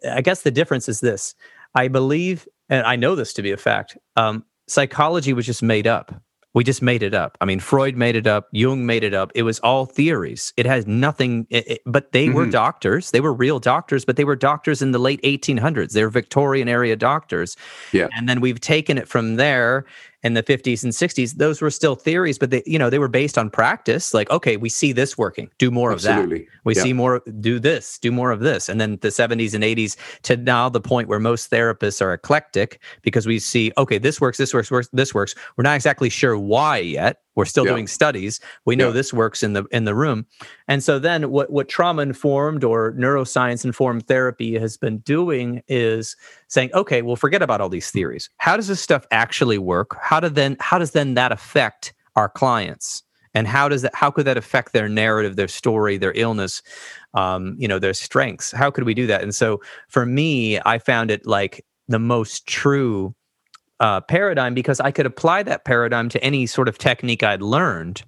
i guess the difference is this. I believe and i know this to be a fact um, psychology was just made up we just made it up. I mean, Freud made it up. Jung made it up. It was all theories. It has nothing, it, it, but they mm-hmm. were doctors. They were real doctors, but they were doctors in the late 1800s. They were Victorian area doctors. Yeah. And then we've taken it from there in the 50s and 60s. Those were still theories, but they, you know, they were based on practice. Like, okay, we see this working. Do more Absolutely. of that. We yeah. see more, do this, do more of this. And then the 70s and 80s to now the point where most therapists are eclectic because we see, okay, this works, this works, works this works. We're not exactly sure why yet. We're still Yeah. doing studies. We know Yeah. this works in the in the room. And so then what what trauma informed or neuroscience informed therapy has been doing is saying, okay, well forget about all these theories. How does this stuff actually work? How do then how does then that affect our clients? and how does that how could that affect their narrative their story their illness um, you know their strengths how could we do that and so for me i found it like the most true uh, paradigm because i could apply that paradigm to any sort of technique i'd learned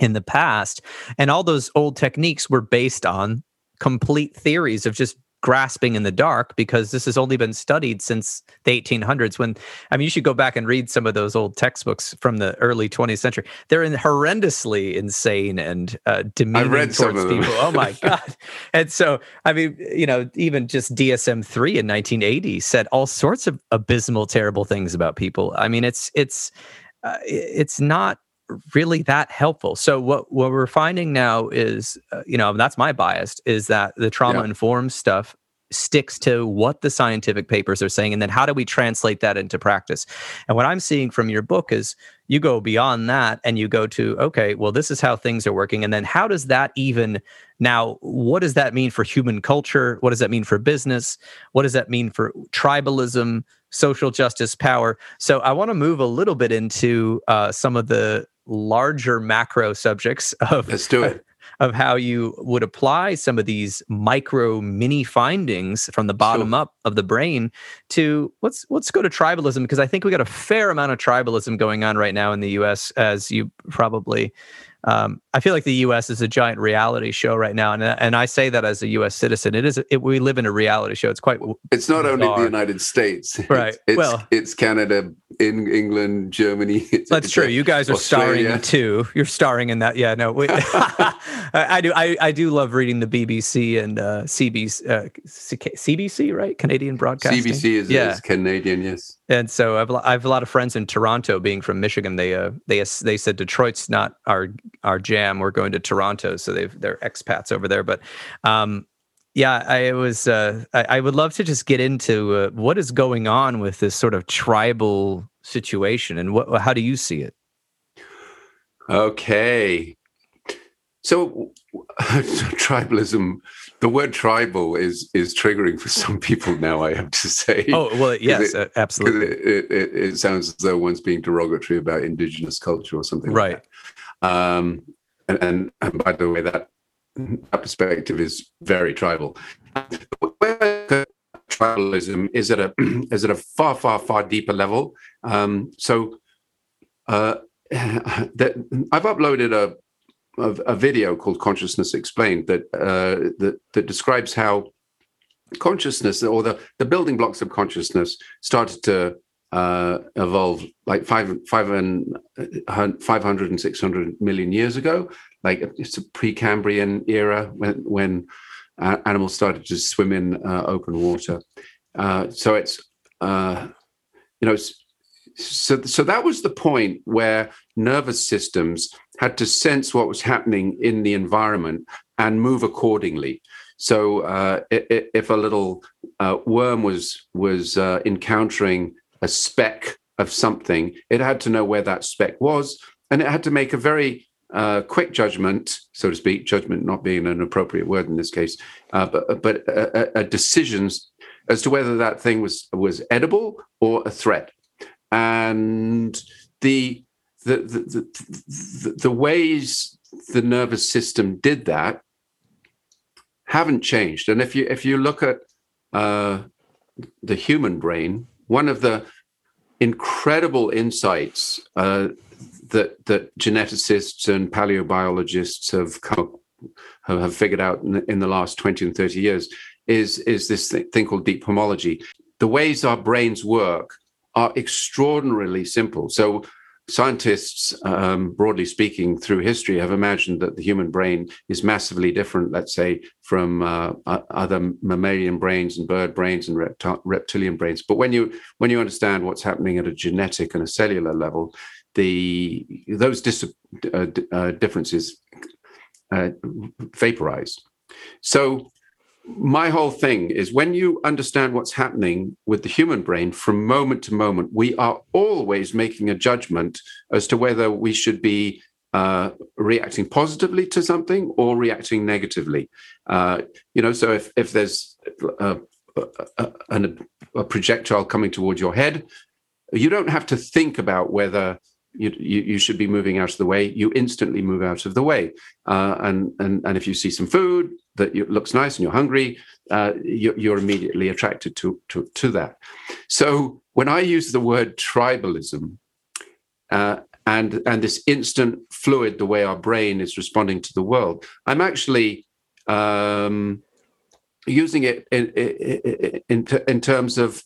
in the past. And all those old techniques were based on complete theories of just grasping in the dark because this has only been studied since the 1800s when i mean you should go back and read some of those old textbooks from the early 20th century. They're in horrendously insane and uh, demeaning towards people. Oh my god. And so i mean you know even just dsm-3 in 1980 said all sorts of abysmal terrible things about people. I mean it's it's uh, it's not really that helpful. So what what we're finding now is, uh, you know, that's my bias is that the trauma informed stuff sticks to what the scientific papers are saying and then how do we translate that into practice? And what i'm seeing from your book is you go beyond that and you go to okay well this is how things are working and then how does that even now what does that mean for human culture? What does that mean for business? What does that mean for tribalism social justice power? So i want to move a little bit into uh, some of the larger macro subjects of let's do it of how you would apply some of these micro mini findings from the bottom sure. up of the brain to let's let's go to tribalism because I think we got a fair amount of tribalism going on right now in the US as you probably um, I feel like the U.S. is a giant reality show right now, and and I say that as a U.S. citizen. It is. It, we live in a reality show. It's quite. It's not bizarre. only the United States, right? It's, well, it's Canada, in England, Germany. It's, that's it's true. You guys are Australia. starring too. You're starring in that. Yeah. No. We, I do. I, I do love reading the BBC and uh, CBC. Uh, CBC, right? Canadian Broadcasting. CBC is, yeah. is Canadian. Yes. And so I've I have a lot of friends in Toronto. Being from Michigan, they uh, they they said Detroit's not our our jam. We're going to Toronto, so they've they're expats over there. But um, yeah, I was uh, I, I, would love to just get into uh, what is going on with this sort of tribal situation, and what how do you see it? Okay, so tribalism the word tribal is is triggering for some people now i have to say oh well yes it, absolutely it, it, it, sounds as though one's being derogatory about indigenous culture or something right like um, and, and, and by the way that that perspective is very tribal. Tribalism is at a is at a far far far deeper level. Um, so uh, that I've uploaded a a, a video called Consciousness Explained that uh, that that describes how consciousness or the the building blocks of consciousness started to uh, evolve like five, five and, uh, 500 and 600 million years ago. Like it's a Precambrian era when, when uh, animals started to swim in uh, open water. Uh, so it's, you know, so, so that was the point where nervous systems had to sense what was happening in the environment and move accordingly. So if a little worm was was encountering a speck of something, it had to know where that speck was, and it had to make a very uh, quick judgment, so to speak. Judgment not being an appropriate word in this case, uh, but but a, a decisions as to whether that thing was was edible or a threat and the the, the the, the, ways the nervous system did that haven't changed. And if you if you look at uh, the human brain, one of the incredible insights uh, that that geneticists and paleobiologists have come, have figured out in, in, the last 20 and 30 years is is this thing called deep homology. The ways our brains work are extraordinarily simple. So, scientists, um, broadly speaking, through history, have imagined that the human brain is massively different, let's say, from uh, other mammalian brains and bird brains and repti- reptilian brains. But when you when you understand what's happening at a genetic and a cellular level, the those dis- uh, uh, differences uh, vaporize. So my whole thing is when you understand what's happening with the human brain from moment to moment, we are always making a judgment as to whether we should be uh, reacting positively to something or reacting negatively. Uh, you know, so if if there's a, a, a, a projectile coming towards your head, you don't have to think about whether you, you, you, should be moving out of the way, you instantly move out of the way. Uh, and, and, and if you see some food that looks nice and you're hungry, uh, you, you're immediately attracted to, to, to that. So when I use the word tribalism, uh, and, and this instant fluid, the way our brain is responding to the world, I'm actually um, using it in, in, in, in terms of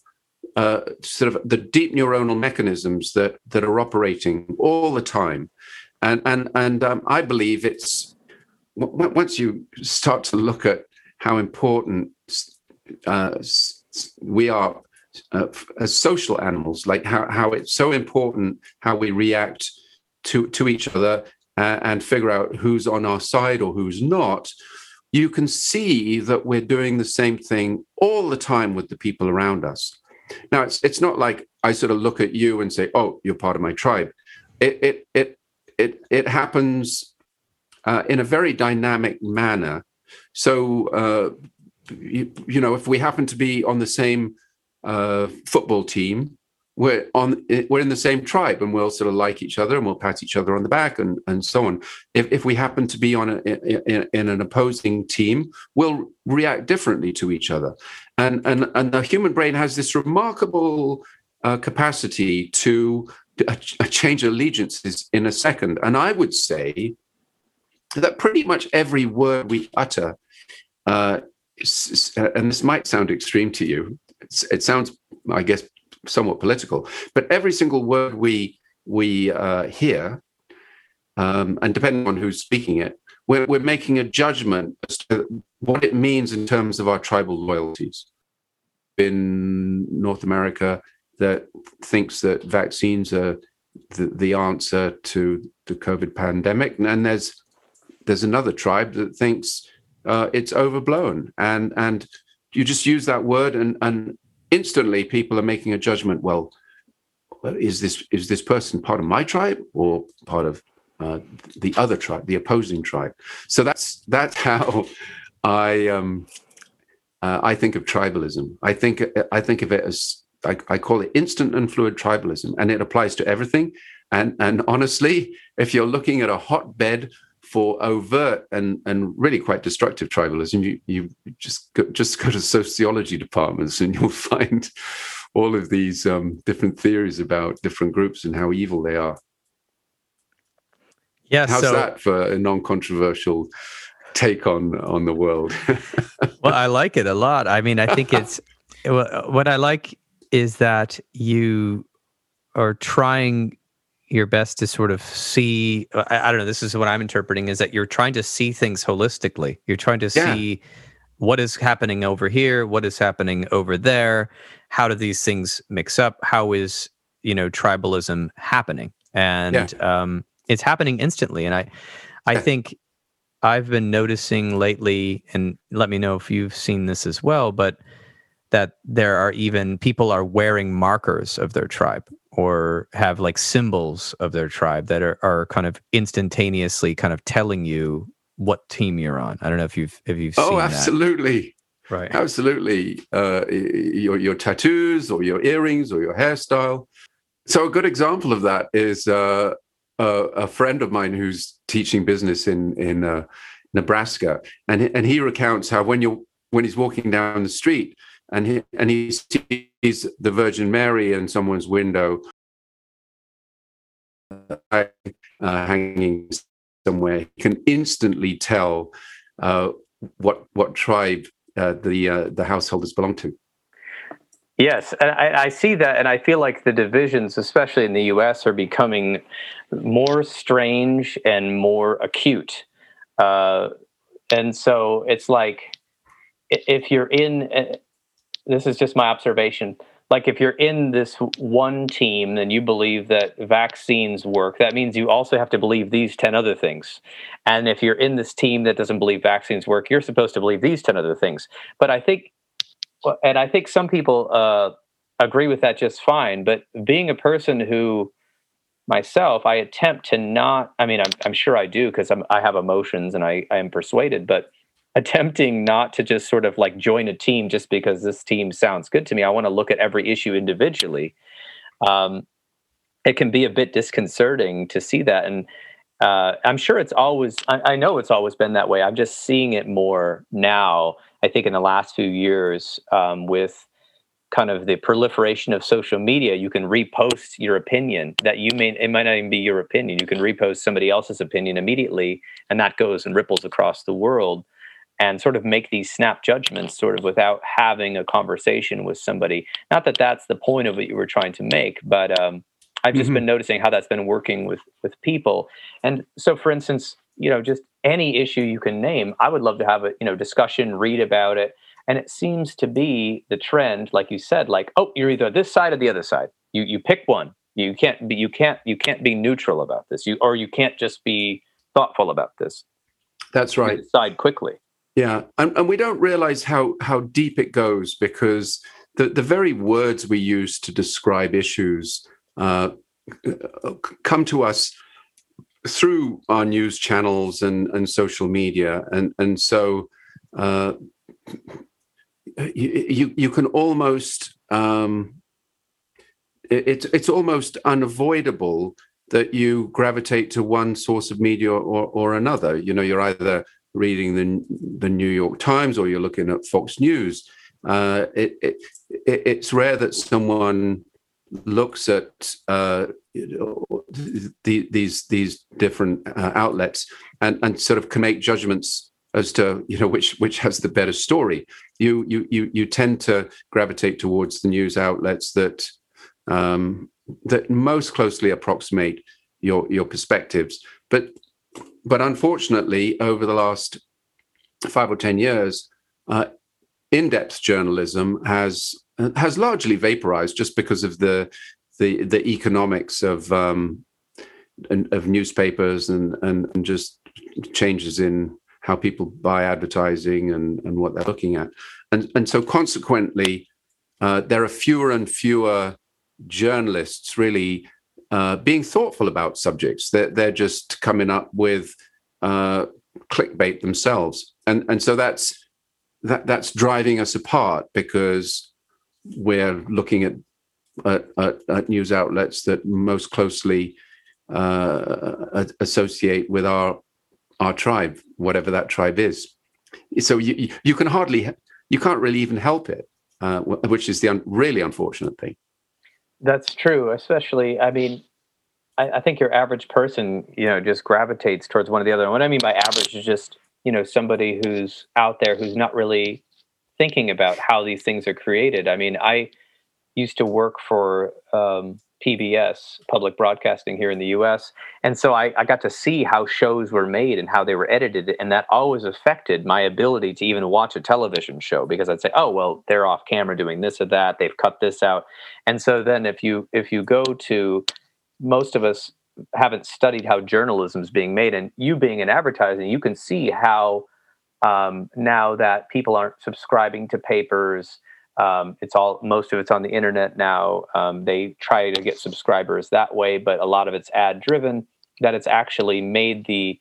uh, sort of the deep neuronal mechanisms that that are operating all the time, and and and um, I believe it's once you start to look at how important uh, we are uh, as social animals, like how how it's so important how we react to to each other uh, and figure out who's on our side or who's not. You can see that we're doing the same thing all the time with the people around us. Now it's it's not like I sort of look at you and say, "Oh, you're part of my tribe." It it it it it happens uh, in a very dynamic manner. So uh, you, you, know, if we happen to be on the same uh, football team, we're on we're in the same tribe and we'll sort of like each other and we'll pat each other on the back and and so on. If, if we happen to be on a, in, in an opposing team we'll react differently to each other. And and and the human brain has this remarkable uh, capacity to uh, change allegiances in a second. And i would say that pretty much every word we utter uh, and this might sound extreme to you it sounds i guess somewhat political, but every single word we we uh, hear, um, and depending on who's speaking it, we're, we're making a judgment as to what it means in terms of our tribal loyalties. In North America, that thinks that vaccines are the, the answer to the COVID pandemic, and there's there's another tribe that thinks uh, it's overblown, and and you just use that word and and instantly people are making a judgment. Well is this is this person part of my tribe or part of uh, the other tribe the opposing tribe? So that's that's how i um uh, i think of tribalism. I think i think of it as I, I call it instant and fluid tribalism and it applies to everything. And and honestly if you're looking at a hotbed for overt and and really quite destructive tribalism, you you just go, just go to sociology departments and you'll find all of these um, different theories about different groups and how evil they are. Yeah, how's so, that for a non-controversial take on on the world? well, I like it a lot. I mean, I think it's what I like is that you are trying your best to sort of see I, I, don't know this is what i'm interpreting is that you're trying to see things holistically you're trying to yeah. see what is happening over here what is happening over there how do these things mix up how is you know tribalism happening and yeah. um, it's happening instantly and i i think i've been noticing lately and let me know if you've seen this as well but that there are even people are wearing markers of their tribe or have like symbols of their tribe that are, are kind of instantaneously kind of telling you what team you're on. I don't know if you've if you've oh absolutely that. right absolutely uh, your your tattoos or your earrings or your hairstyle. So a good example of that is uh, a, a, friend of mine who's teaching business in in uh, Nebraska, and and he recounts how when you're when he's walking down the street and he and he sees the Virgin Mary in someone's window uh, hanging somewhere, he can instantly tell uh, what what tribe uh, the uh, the householders belong to. Yes, and I, I, see that, and I feel like the divisions, especially in the U.S., are becoming more strange and more acute. Uh, and so it's like if you're in this is just my observation. Like if you're in this one team and you believe that vaccines work. That means you also have to believe these 10 other things. And if you're in this team that doesn't believe vaccines work you're supposed to believe these 10 other things. But i think and i think some people uh, agree with that just fine. But being a person who myself i attempt to not i mean i'm, I'm sure i do because i have emotions and I, I am persuaded but attempting not to just sort of like join a team just because this team sounds good to me. I want to look at every issue individually. Um, it can be a bit disconcerting to see that. And uh, I'm sure it's always, I, I, know it's always been that way. I'm just seeing it more now, I think, in the last few years um, with kind of the proliferation of social media. You can repost your opinion that you may, it might not even be your opinion. You can repost somebody else's opinion immediately, and that goes and ripples across the world and sort of make these snap judgments sort of without having a conversation with somebody. Not that that's the point of what you were trying to make, but um, I've just mm-hmm. been noticing how that's been working with with people. And so, for instance, you know, just any issue you can name, I would love to have a you know discussion, read about it. And it seems to be the trend, like you said, like oh, you're either this side or the other side. You you pick one. You can't be you can't you can't be neutral about this. You or you can't just be thoughtful about this. That's right. You decide quickly. Yeah, and, and we don't realize how how deep it goes because the the very words we use to describe issues uh, come to us through our news channels and, and social media, and and so uh, you you can almost um, it's it's almost unavoidable that you gravitate to one source of media or, or another. You know, you're either reading the the New York Times or you're looking at Fox News. Uh, it, it, it's rare that someone looks at uh, you know, the, these these different uh, outlets and, and sort of can make judgments as to you know which which has the better story. You you you you tend to gravitate towards the news outlets that um, that most closely approximate your your perspectives. But but unfortunately, over the last five or ten years, uh, in-depth journalism has has largely vaporized just because of the the the economics of um, of newspapers and, and and just changes in how people buy advertising and and what they're looking at, and and so consequently, uh, there are fewer and fewer journalists really uh, being thoughtful about subjects. They're, they're just coming up with uh, clickbait themselves, and and so that's that that's driving us apart because we're looking at at, at, at news outlets that most closely uh, associate with our our tribe, whatever that tribe is. So you you can hardly you can't really even help it, uh, which is the un- really unfortunate thing. That's true, especially. I mean, I, I, think your average person, you know, just gravitates towards one or the other. And what I mean by average is just, you know, somebody who's out there who's not really thinking about how these things are created. I mean, I used to work for um, PBS, public broadcasting here in the US. And so I, I, got to see how shows were made and how they were edited. And that always affected my ability to even watch a television show because I'd say, oh, well, they're off camera doing this or that. They've cut this out. And so then if you if you go to most of us haven't studied how journalism is being made and you being in advertising, you can see how um, now that people aren't subscribing to papers, um, it's all most of it's on the internet now. Um, they try to get subscribers that way, but a lot of it's ad driven. That it's actually made the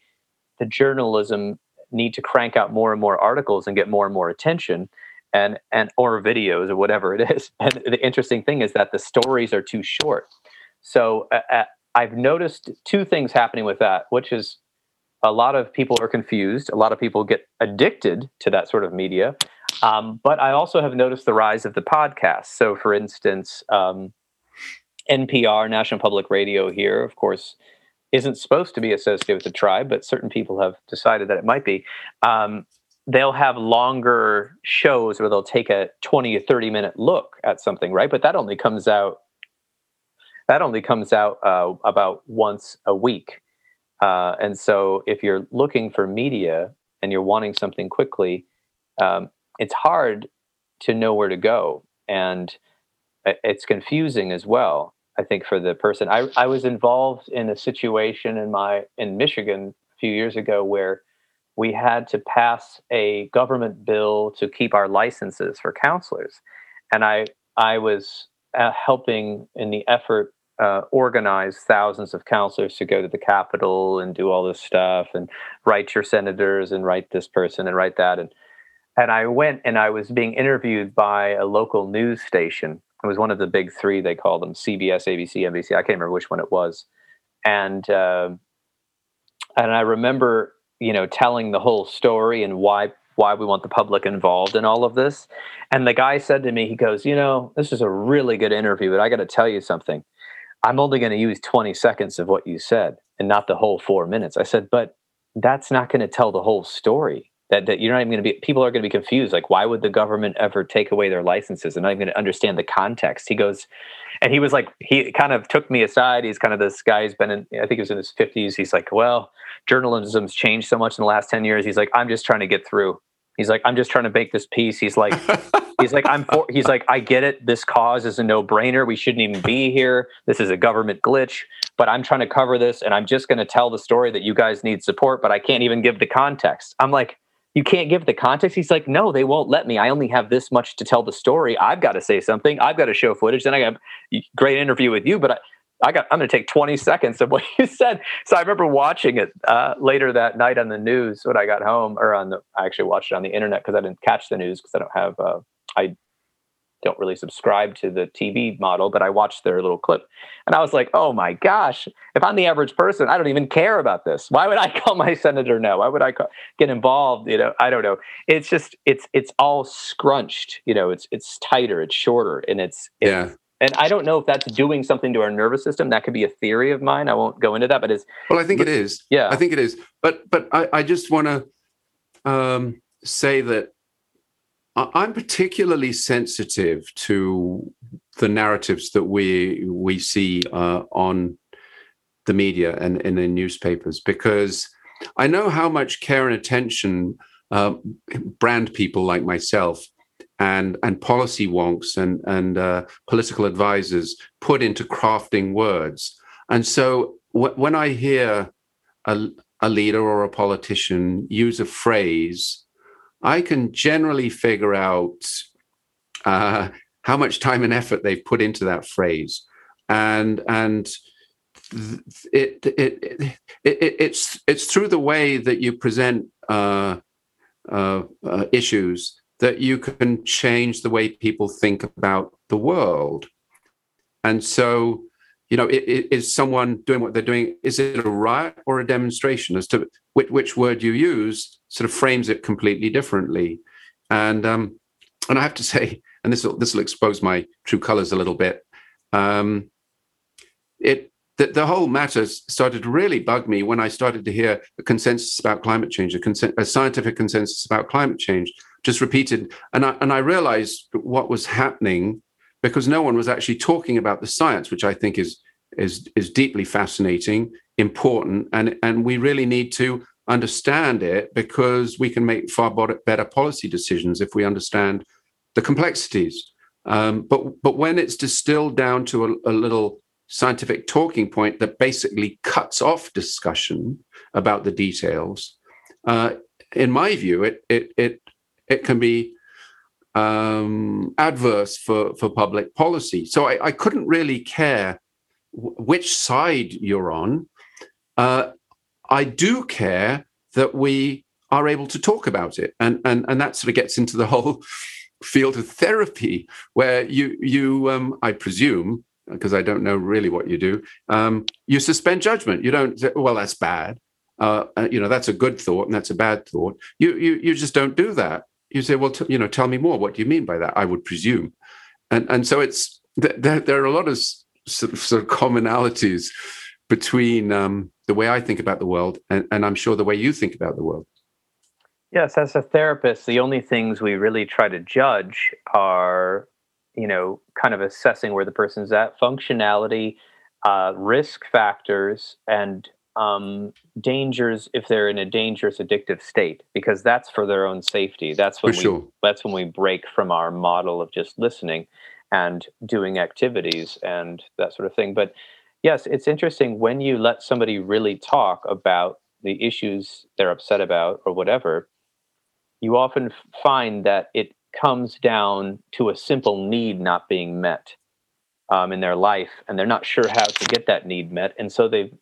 the journalism need to crank out more and more articles and get more and more attention, and and or videos or whatever it is. And the interesting thing is that the stories are too short. So uh, I've noticed two things happening with that, which is a lot of people are confused. A lot of people get addicted to that sort of media. Um, but I also have noticed the rise of the podcast. So, for instance, um, NPR, National Public Radio here, of course, isn't supposed to be associated with the tribe, but certain people have decided that it might be. Um, they'll have longer shows where they'll take a 20 or 30 minute look at something, right? But that only comes out that only comes out uh, about once a week. Uh, and so if you're looking for media and you're wanting something quickly, um, it's hard to know where to go. And it's confusing as well, I think, for the person. I, I was involved in a situation in my in Michigan a few years ago where we had to pass a government bill to keep our licenses for counselors. And I I was uh, helping in the effort uh, organize thousands of counselors to go to the Capitol and do all this stuff and write your senators and write this person and write that. And and I went and I was being interviewed by a local news station it was one of the big three. They call them CBS, ABC, NBC. I can't remember which one it was. And uh, and I remember, you know, telling the whole story and why why we want the public involved in all of this. And the guy said to me, he goes, you know, this is a really good interview, but I got to tell you something. I'm only going to use 20 seconds of what you said and not the whole four minutes. I said, but that's not going to tell the whole story that, that you're not even going to be people are going to be confused like why would the government ever take away their licenses? And even going to understand the context. He goes and he was like he kind of took me aside. He's kind of this guy he's been in i think he was in his 50s he's like well journalism's changed so much in the last 10 years. He's like i'm just trying to get through. He's like i'm just trying to make this piece he's like he's like i'm for he's like i get it. This cause is a no-brainer. We shouldn't even be here. This is a government glitch but i'm trying to cover this and i'm just going to tell the story that you guys need support but i can't even give the context. I'm like you can't give the context. He's like, no, they won't let me. I only have this much to tell the story. I've got to say something. I've got to show footage. Then I got a great interview with you, but I, I got, I'm going to take 20 seconds of what you said. So I remember watching it uh, later that night on the news when I got home, or on the, I actually watched it on the internet because I didn't catch the news because I don't have, uh, I don't really subscribe to the TV model, but I watched their little clip and I was like, oh my gosh, if I'm the average person, I don't even care about this. Why would I call my senator no? Why would I call, get involved? You know, I don't know. It's just, it's, it's all scrunched, you know, it's, it's tighter, it's shorter and it's, it's yeah. And I don't know if that's doing something to our nervous system. That could be a theory of mine. I won't go into that, but it's. Well, I think but, it is. Yeah. I think it is. But, but I, I just want to um, say that I'm particularly sensitive to the narratives that we we see uh, on the media and, in the newspapers because I know how much care and attention uh, brand people like myself and and policy wonks and and uh, political advisors put into crafting words. And so when I hear a, a leader or a politician use a phrase I can generally figure out uh, how much time and effort they've put into that phrase, and and it it, it, it it's it's through the way that you present uh, uh, uh, issues that you can change the way people think about the world, and so you know, is someone doing what they're doing? Is it a riot or a demonstration? As to which, which word you use, sort of frames it completely differently. And um, and I have to say, and this will this will expose my true colors a little bit. Um, it the, the whole matter started to really bug me when I started to hear a consensus about climate change, a, consen- a scientific consensus about climate change, just repeated. And I and I realized what was happening because no one was actually talking about the science, which I think is is is deeply fascinating, important, and and we really need to understand it because we can make far better policy decisions if we understand the complexities. Um, but but when it's distilled down to a, a little scientific talking point that basically cuts off discussion about the details, uh, in my view, it it it it can be um, adverse for, for public policy. So I, I couldn't really care w- which side you're on. Uh, I do care that we are able to talk about it, and and and that sort of gets into the whole field of therapy, where you you um, I presume because I don't know really what you do, um, you suspend judgment. You don't say, well, that's bad. Uh, you know, that's a good thought and that's a bad thought. You you you just don't do that you say, well, t- you know, tell me more. What do you mean by that? I would presume, and and so it's there. There are a lot of sort of, sort of commonalities between um, the way I think about the world and, and I'm sure the way you think about the world. Yes, as a therapist, the only things we really try to judge are, you know, kind of assessing where the person's at, functionality, uh, risk factors, and um, dangers if they're in a dangerous addictive state because that's for their own safety that's when for we sure. that's when we break from our model of just listening and doing activities and that sort of thing but yes it's interesting when you let somebody really talk about the issues they're upset about or whatever you often find that it comes down to a simple need not being met um, in their life and they're not sure how to get that need met and so they've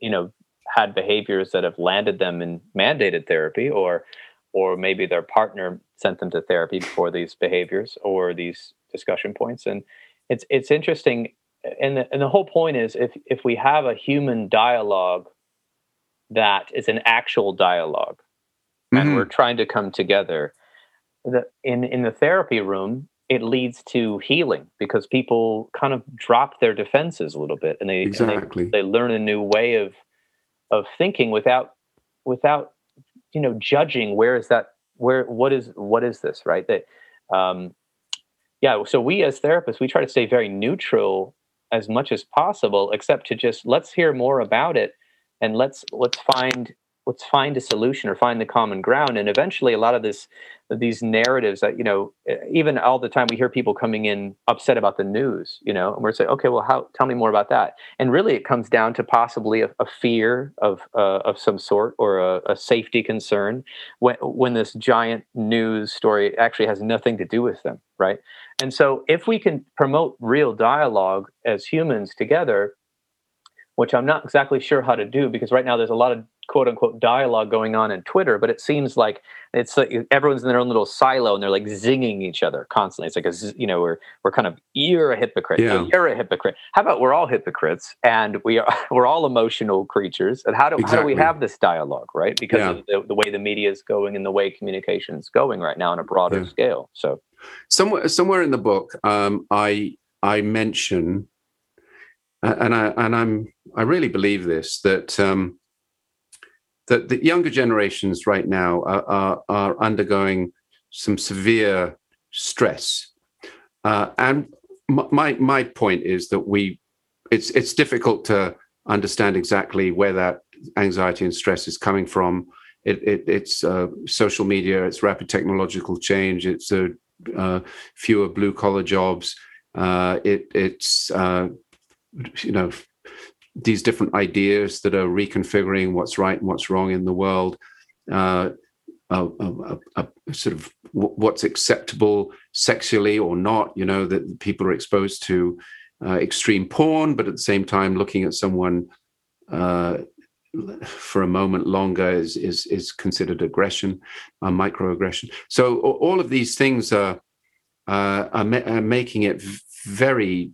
you know had behaviors that have landed them in mandated therapy or or maybe their partner sent them to therapy for these behaviors or these discussion points. And it's it's interesting. And the, and the whole point is if if we have a human dialogue that is an actual dialog mm-hmm. and we're trying to come together, the, in in the therapy room, it leads to healing because people kind of drop their defenses a little bit and they exactly. and they, they learn a new way of of thinking without without you know judging where is that where what is what is this right that um yeah so we as therapists we try to stay very neutral as much as possible except to just let's hear more about it and let's let's find let's find a solution or find the common ground. And eventually a lot of this these narratives that you know even all the time we hear people coming in upset about the news you know and we're saying okay well how tell me more about that. And really it comes down to possibly a, a fear of uh, of some sort or a, a, safety concern when when this giant news story actually has nothing to do with them right? And so if we can promote real dialogue as humans together which i'm not exactly sure how to do because right now there's a lot of quote unquote dialogue going on in Twitter, but it seems like it's like everyone's in their own little silo and they're like zinging each other constantly. It's like a you know we're we're kind of you're a hypocrite, yeah. you're a hypocrite. How about we're all hypocrites and we are we're all emotional creatures? And how do exactly. how do we have this dialogue, right? Because yeah. of the, the, way the media is going and the way communication is going right now on a broader yeah. scale. So somewhere somewhere in the book, um, I I mention. And I and I'm I really believe this that um, that the younger generations right now are, are, are undergoing some severe stress. Uh, and my my point is that we it's it's difficult to understand exactly where that anxiety and stress is coming from. It, it, it's uh, social media, it's rapid technological change, it's uh, uh fewer blue collar jobs, uh, it, it's uh, you know these different ideas that are reconfiguring what's right and what's wrong in the world, uh, uh, uh, sort of what's acceptable sexually or not. You know that people are exposed to uh, extreme porn, but at the same time, looking at someone uh, for a moment longer is is, is considered aggression, a microaggression. So all of these things are are, ma- are making it very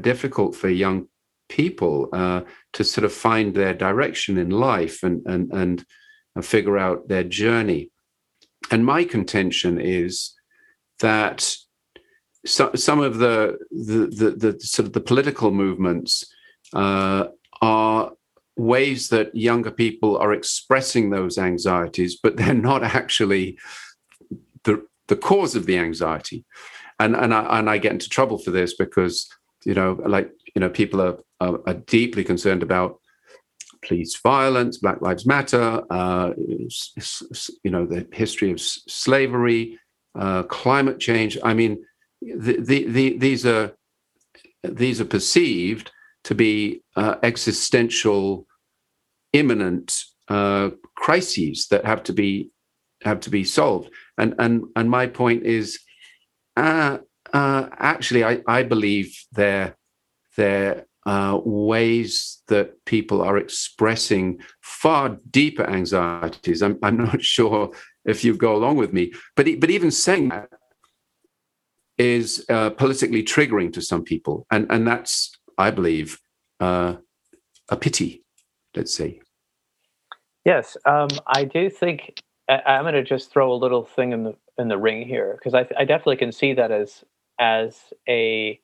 difficult for young people uh, to sort of find their direction in life and and and, figure out their journey. And my contention is that so, some of the, the the, the sort of the political movements uh, are ways that younger people are expressing those anxieties, but they're not actually the the cause of the anxiety. And and I, and I get into trouble for this because you know like you know people are are, are deeply concerned about police violence, Black Lives Matter, uh, you know, the history of slavery, uh, climate change. I mean, the, the, the, these are these are perceived to be uh, existential, imminent uh, crises that have to be have to be solved. And and and my point is, uh, uh, actually, I, I believe they're they're uh, ways that people are expressing far deeper anxieties. I'm, I'm not sure if you go along with me, but but even saying that is uh, politically triggering to some people, and and that's I believe uh, a pity. Let's say. Yes, um, I do think I, am going to just throw a little thing in the in the ring here because I, I definitely can see that as as a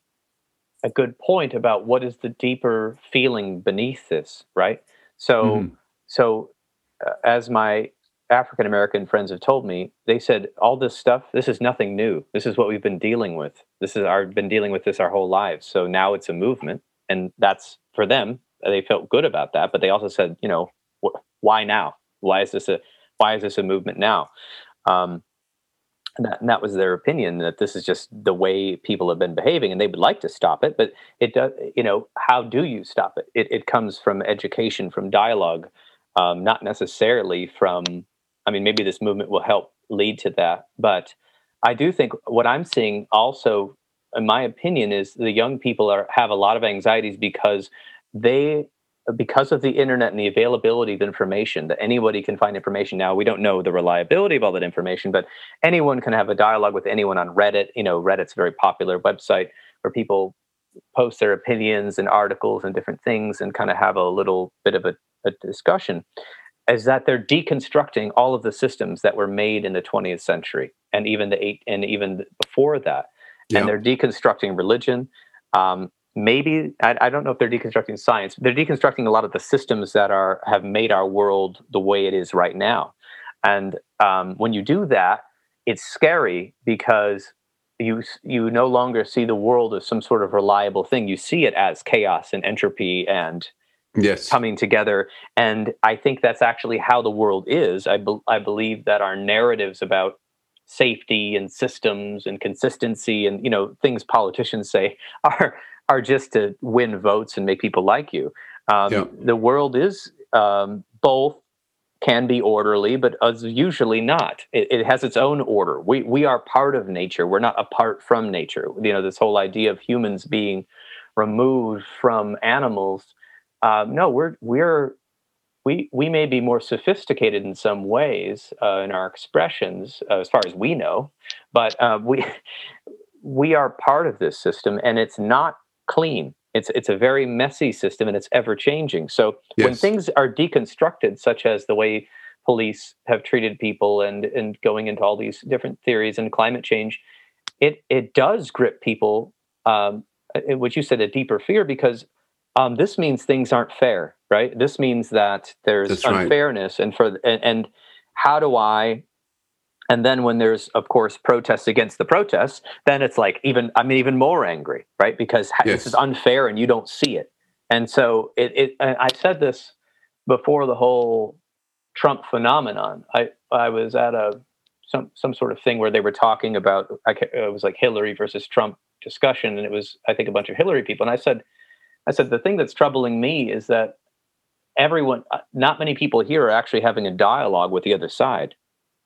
a good point about what is the deeper feeling beneath this, right? So, mm-hmm. so uh, as my African American friends have told me, they said all this stuff. This is nothing new. This is what we've been dealing with. This is our been dealing with this our whole lives. So now it's a movement, and that's for them. They felt good about that, but they also said, you know, wh- why now? Why is this a why is this a movement now? Um, and that, and that, was their opinion that this is just the way people have been behaving and they would like to stop it but it does you know how do you stop it? It, it comes from education from dialogue um, not necessarily from i mean maybe this movement will help lead to that but i do think what i'm seeing also in my opinion is the young people are have a lot of anxieties because they because of the internet and the availability of information that anybody can find information. Now we don't know the reliability of all that information but anyone can have a dialogue with anyone on reddit. You know reddit's a very popular website where people post their opinions and articles and different things and kind of have a little bit of a, a discussion is that they're deconstructing all of the systems that were made in the 20th century and even the eight and even before that. And they're deconstructing religion um, maybe I, I, don't know if they're deconstructing science they're deconstructing a lot of the systems that are have made our world the way it is right now. And um, when you do that it's scary because you you no longer see the world as some sort of reliable thing. You see it as chaos and entropy and yes. coming together. And i think that's actually how the world is. I, be, I believe that our narratives about safety and systems and consistency and you know things politicians say are are just to win votes and make people like you. Um, yeah. The world is um, both can be orderly, but as usually not. It, it, has its own order. We we are part of nature. We're not apart from nature. You know, this whole idea of humans being removed from animals. Um, no, we're we're we we may be more sophisticated in some ways uh, in our expressions, uh, as far as we know, but uh, we we are part of this system, and it's not clean. It's it's a very messy system and it's ever changing. So yes. when things are deconstructed, such as the way police have treated people and and going into all these different theories and climate change, it it does grip people. Um, what you said, a deeper fear, because um, this means things aren't fair, right? This means that there's That's unfairness, right. and for and, and how do I and then when there's, of course, protests against the protests, then it's like even I'm even more angry, right? Because yes. this is unfair and you don't see it. And so it, it I said this before the whole Trump phenomenon. I I was at a some some sort of thing where they were talking about I, it was like Hillary versus Trump discussion, and it was I think a bunch of Hillary people, and I said I said the thing that's troubling me is that everyone, uh, not many people here are actually having a dialogue with the other side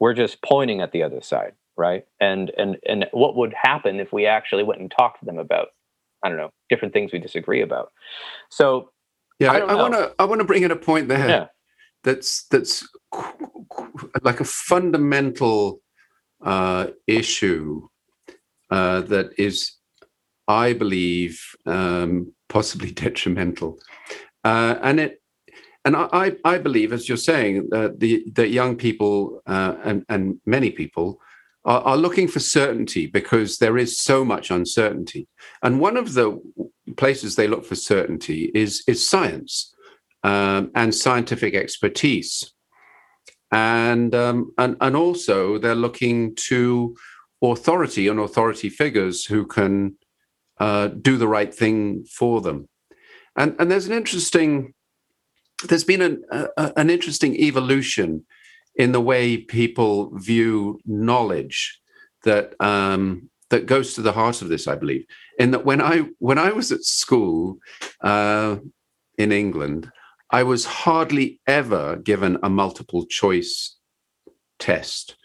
we're just pointing at the other side right? And and and what would happen if we actually went and talked to them about i don't know different things we disagree about? So yeah i want to i want to bring in a point there yeah. that's that's like a fundamental uh, issue uh, that is i believe um, possibly detrimental. Uh, and it and I, I believe, as you're saying, uh, the that young people uh, and, and many people are, are, looking for certainty because there is so much uncertainty. And one of the places they look for certainty is is science um, and scientific expertise, and um, and and also they're looking to authority and authority figures who can uh, do the right thing for them. And and there's an interesting there's been an, a, an interesting evolution in the way people view knowledge that um, that goes to the heart of this, I believe. In that when I when I was at school uh, in England, I was hardly ever given a multiple choice test,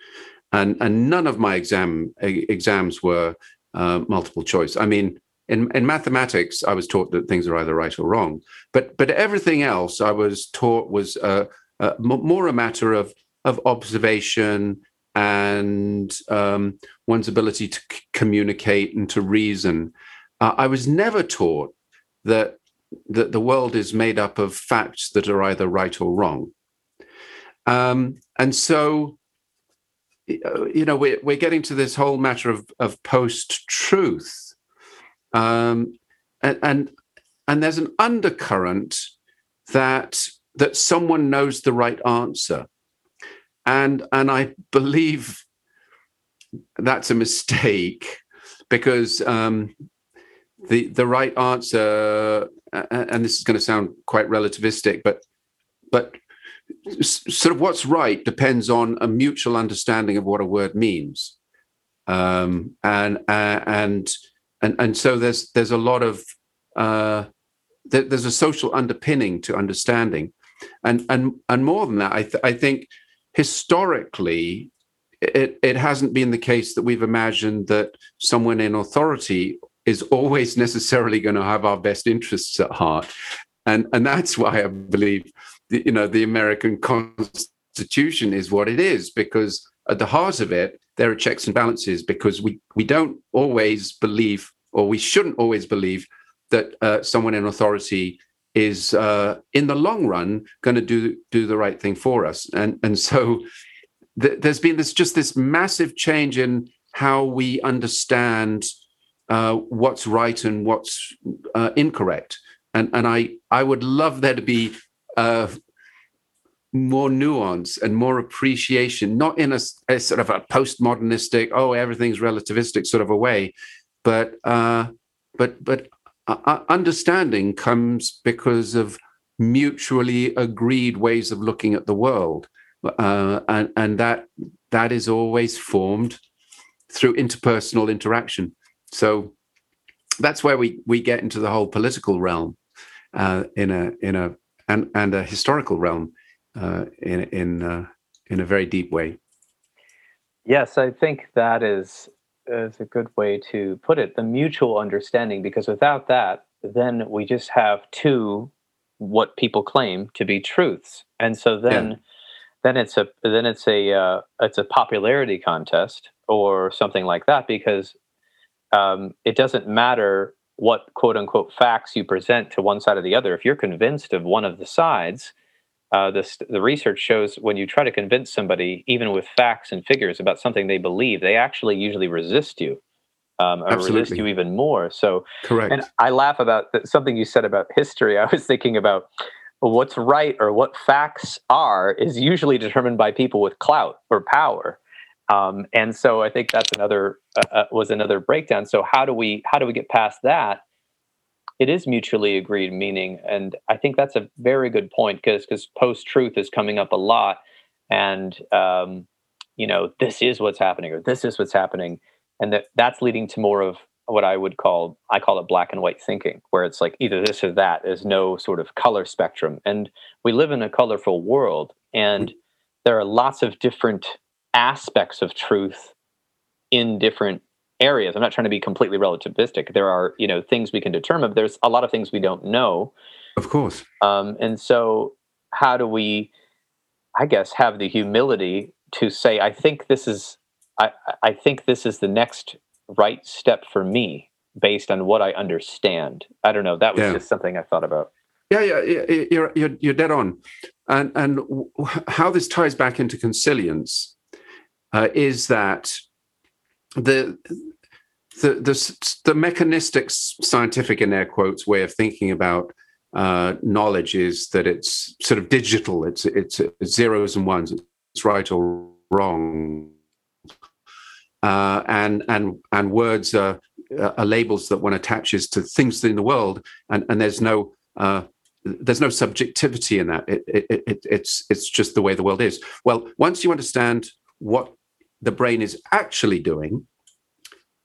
and and none of my exam exams were uh, multiple choice. I mean, in, in mathematics, I was taught that things are either right or wrong, but but everything else I was taught was uh, uh, more a matter of of observation and um, one's ability to c- communicate and to reason. Uh, I was never taught that that the world is made up of facts that are either right or wrong, um, and so you know we're we're getting to this whole matter of of post truth um, and, and and there's an undercurrent that that someone knows the right answer, and and I believe that's a mistake because um, the the right answer, and this is going to sound quite relativistic, but but sort of what's right depends on a mutual understanding of what a word means, um, and uh, and and and so there's there's a lot of uh, there's a social underpinning to understanding, and and and more than that, I th- I think historically it it hasn't been the case that we've imagined that someone in authority is always necessarily going to have our best interests at heart. and and that's why I believe you know the American Constitution is what it is because at the heart of it there are checks and balances because we we don't always believe or we shouldn't always believe that uh, someone in authority is uh, in the long run going to do do the right thing for us. And and so th- there's been this just this massive change in how we understand uh, what's right and what's uh, incorrect. And and I I would love there to be uh, more nuance and more appreciation, not in a, a, sort of a postmodernistic, oh everything's relativistic sort of a way, but uh, but but uh, uh, understanding comes because of mutually agreed ways of looking at the world, uh, and and that that is always formed through interpersonal interaction. So that's where we we get into the whole political realm uh, in a in a and and a historical realm uh, in in uh, in a very deep way. Yes, I think that is is a good way to put it. The mutual understanding, because without that, then we just have two what people claim to be truths, and so then. Yeah. Then it's a then it's a uh, it's a popularity contest or something like that because um, it doesn't matter what quote unquote facts you present to one side or the other. If you're convinced of one of the sides, uh, this, the research shows when you try to convince somebody, even with facts and figures about something they believe, they actually usually resist you. Um, or Absolutely. resist you even more. So, correct. And I laugh about the, something you said about history. I was thinking about what's right or what facts are is usually determined by people with clout or power. Um, and so I think that's another uh, uh, was another breakdown. So how do we how do we get past that? It is mutually agreed meaning, and I think that's a very good point because because post truth is coming up a lot, and um, you know this is what's happening or this is what's happening, and that that's leading to more of what I would call I call it black and white thinking, where it's like either this or that. There's no sort of color spectrum, and we live in a colorful world, and there are lots of different aspects of truth in different areas. I'm not trying to be completely relativistic. There are, you know, things we can determine, but there's a lot of things we don't know. Of course. Um, and so, how do we, I guess, have the humility to say, I think this is, I, I think this is the next right step for me based on what I understand. I don't know. That was yeah. just something I thought about. Yeah, yeah, you're you're you're dead on, and and how this ties back into consilience uh, is that the the, the the mechanistic scientific in air quotes way of thinking about uh, knowledge is that it's sort of digital. It's, it's, zeros and ones. It's right or wrong. Uh, and and and words are, are, labels that one attaches to things in the world, and and there's no uh, there's no subjectivity in that. It, it, it, it's it's just the way the world is. Well, once you understand what the brain is actually doing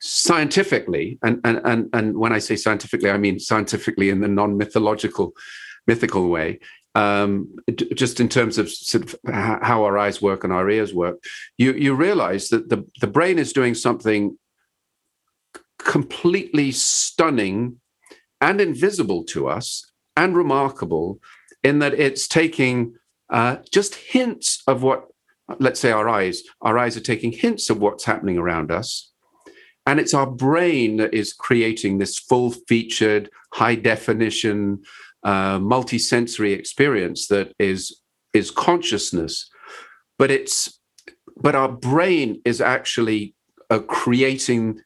scientifically and and and, and when i say scientifically i mean scientifically in the non-mythological mythical way um, just in terms of sort of how our eyes work and our ears work you you realize that the the brain is doing something completely stunning and invisible to us and remarkable in that it's taking uh, just hints of what let's say our eyes, our eyes are taking hints of what's happening around us. And it's our brain that is creating this full featured, high definition, uh, multi-sensory experience that is is consciousness. But it's but our brain is actually uh, creating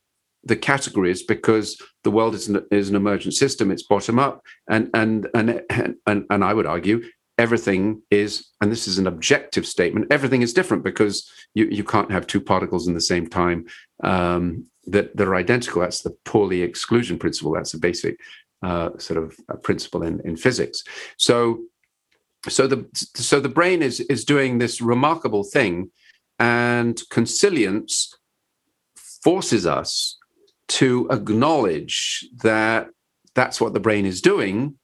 the categories because the world is an, is an emergent system. It's bottom up, and and and and, and I would argue everything is, and this is an objective statement, everything is different because you, you can't have two particles in the same time um, that, that are identical. That's the Pauli exclusion principle. That's a basic uh, sort of principle in, in physics. So, so the so the brain is is doing this remarkable thing, and consilience forces us to acknowledge that that's what the brain is doing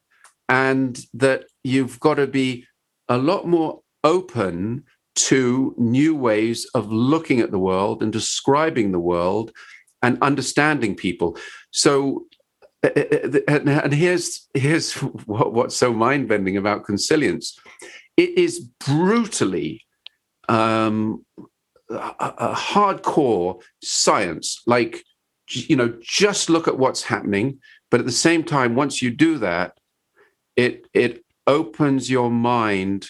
and that you've got to be a lot more open to new ways of looking at the world and describing the world and understanding people. So uh, uh, uh, and, and here's here's what's so mind bending about consilience. It is brutally um, a hardcore science. Like you know, just look at what's happening. But at the same time, once you do that, it it opens your mind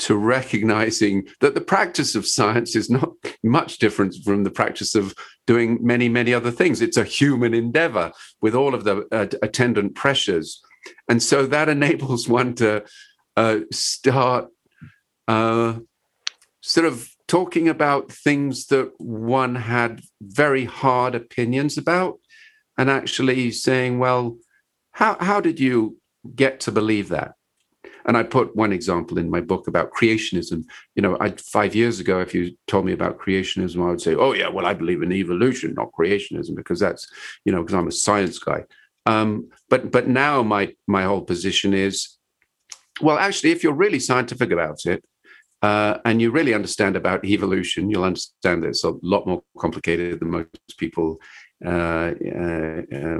to recognizing that the practice of science is not much different from the practice of doing many, many other things. It's a human endeavor with all of the uh, attendant pressures. And so that enables one to uh, start uh, sort of talking about things that one had very hard opinions about and actually saying, well, how, how did you get to believe that? And I put one example in my book about creationism. You know, I, five years ago, if you told me about creationism, I would say, "Oh yeah, well, I believe in evolution, not creationism, because that's you know, because I'm a science guy." Um, but but now my my whole position is, well, actually, if you're really scientific about it, uh, and you really understand about evolution, you'll understand that it's a lot more complicated than most people uh, uh, uh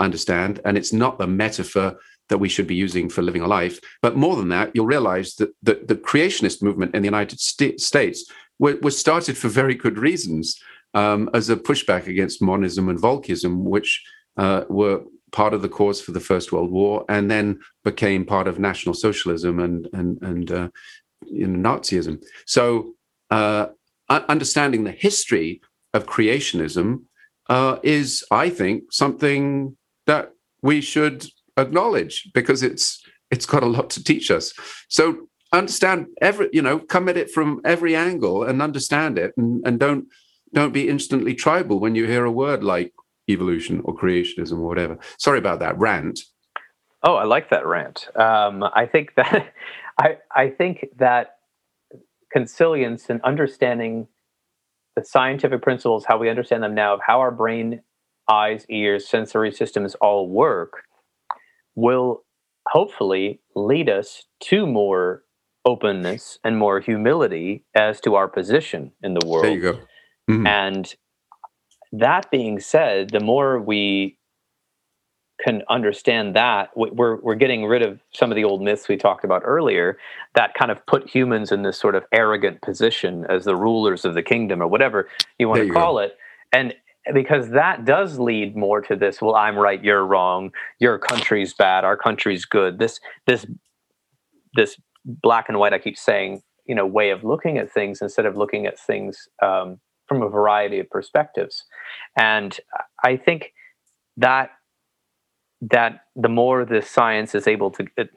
understand. And it's not the metaphor that we should be using for living a life. But more than that, you'll realize that the, the creationist movement in the United States was started for very good reasons um, as a pushback against monism and Volkism, which uh, were part of the cause for the First World War and then became part of National Socialism and, and, and uh, Nazism. So, uh, understanding the history of creationism uh, is, I think, something that we should acknowledge because it's it's got a lot to teach us. So understand every you know come at it from every angle and understand it and, and don't don't be instantly tribal when you hear a word like evolution or creationism or whatever. Sorry about that rant. Oh i like that rant. Um, i think that i i think that consilience and understanding the scientific principles how we understand them now of how our brain eyes ears sensory systems all work will hopefully lead us to more openness and more humility as to our position in the world. There you go. Mm-hmm. And that being said, the more we can understand that, we're we're getting rid of some of the old myths we talked about earlier that kind of put humans in this sort of arrogant position as the rulers of the kingdom or whatever you want there to you call go. it. And because that does lead more to this well i'm right you're wrong your country's bad our country's good. This this this black and white i keep saying you know way of looking at things instead of looking at things um, from a variety of perspectives. And i think that that the more the science is able to it,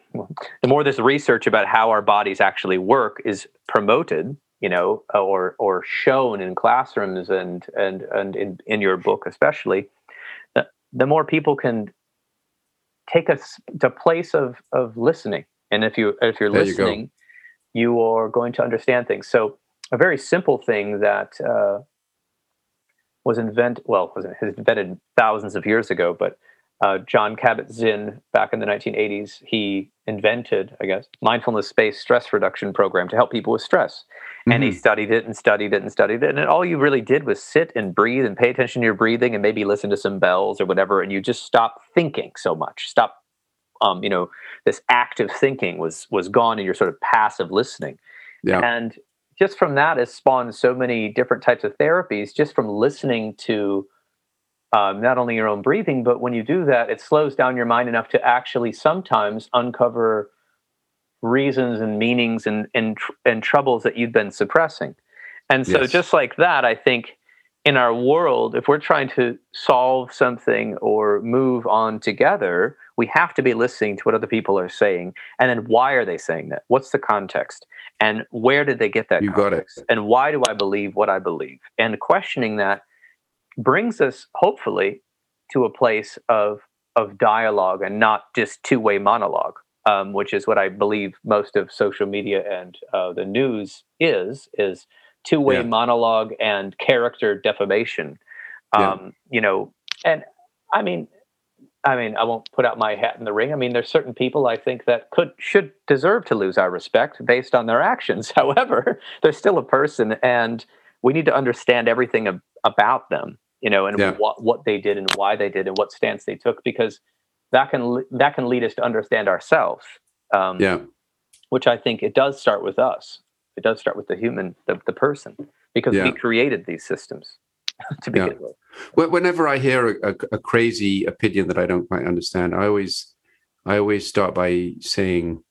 the more this research about how our bodies actually work is promoted you know, or or shown in classrooms and and and in, in your book especially, the, the more people can take us to place of of listening. And if you if you're there listening, you, you, are going to understand things. So a very simple thing that uh, was invented well was invented thousands of years ago, but uh, Jon Kabat-Zinn back in the 1980s, he invented, I guess, mindfulness-based stress reduction program to help people with stress. Mm-hmm. And he mm-hmm. studied it and studied it and studied it. And all you really did was sit and breathe and pay attention to your breathing and maybe listen to some bells or whatever. And you just stop thinking so much. Stop, um, you know, this active thinking was was gone and you're sort of passive listening. Yeah. And just from that has spawned so many different types of therapies just from listening to um, not only your own breathing, but when you do that, it slows down your mind enough to actually sometimes uncover reasons and meanings and and, and troubles that you've been suppressing. And so, yes. just like that, I think in our world, if we're trying to solve something or move on together, we have to be listening to what other people are saying. And then why are they saying that? What's the context? And where did they get that you context? Got it. And why do I believe what I believe? And questioning that brings us hopefully to a place of of dialogue and not just two-way monologue um, which is what i believe most of social media and uh, the news is is two-way yeah. monologue and character defamation um, yeah. you know and i mean i mean i won't put out my hat in the ring i mean there's certain people i think that could should deserve to lose our respect based on their actions however they're still a person and we need to understand everything ab- about them you know, and yeah. what what they did and why they did and what stance they took because that can that can lead us to understand ourselves. Um, yeah, which I think it does start with us. It does start with the human, the, the person, because yeah. we created these systems to begin yeah. with. Whenever I hear a, a, a, crazy opinion that I don't quite understand, I always, I always start by saying,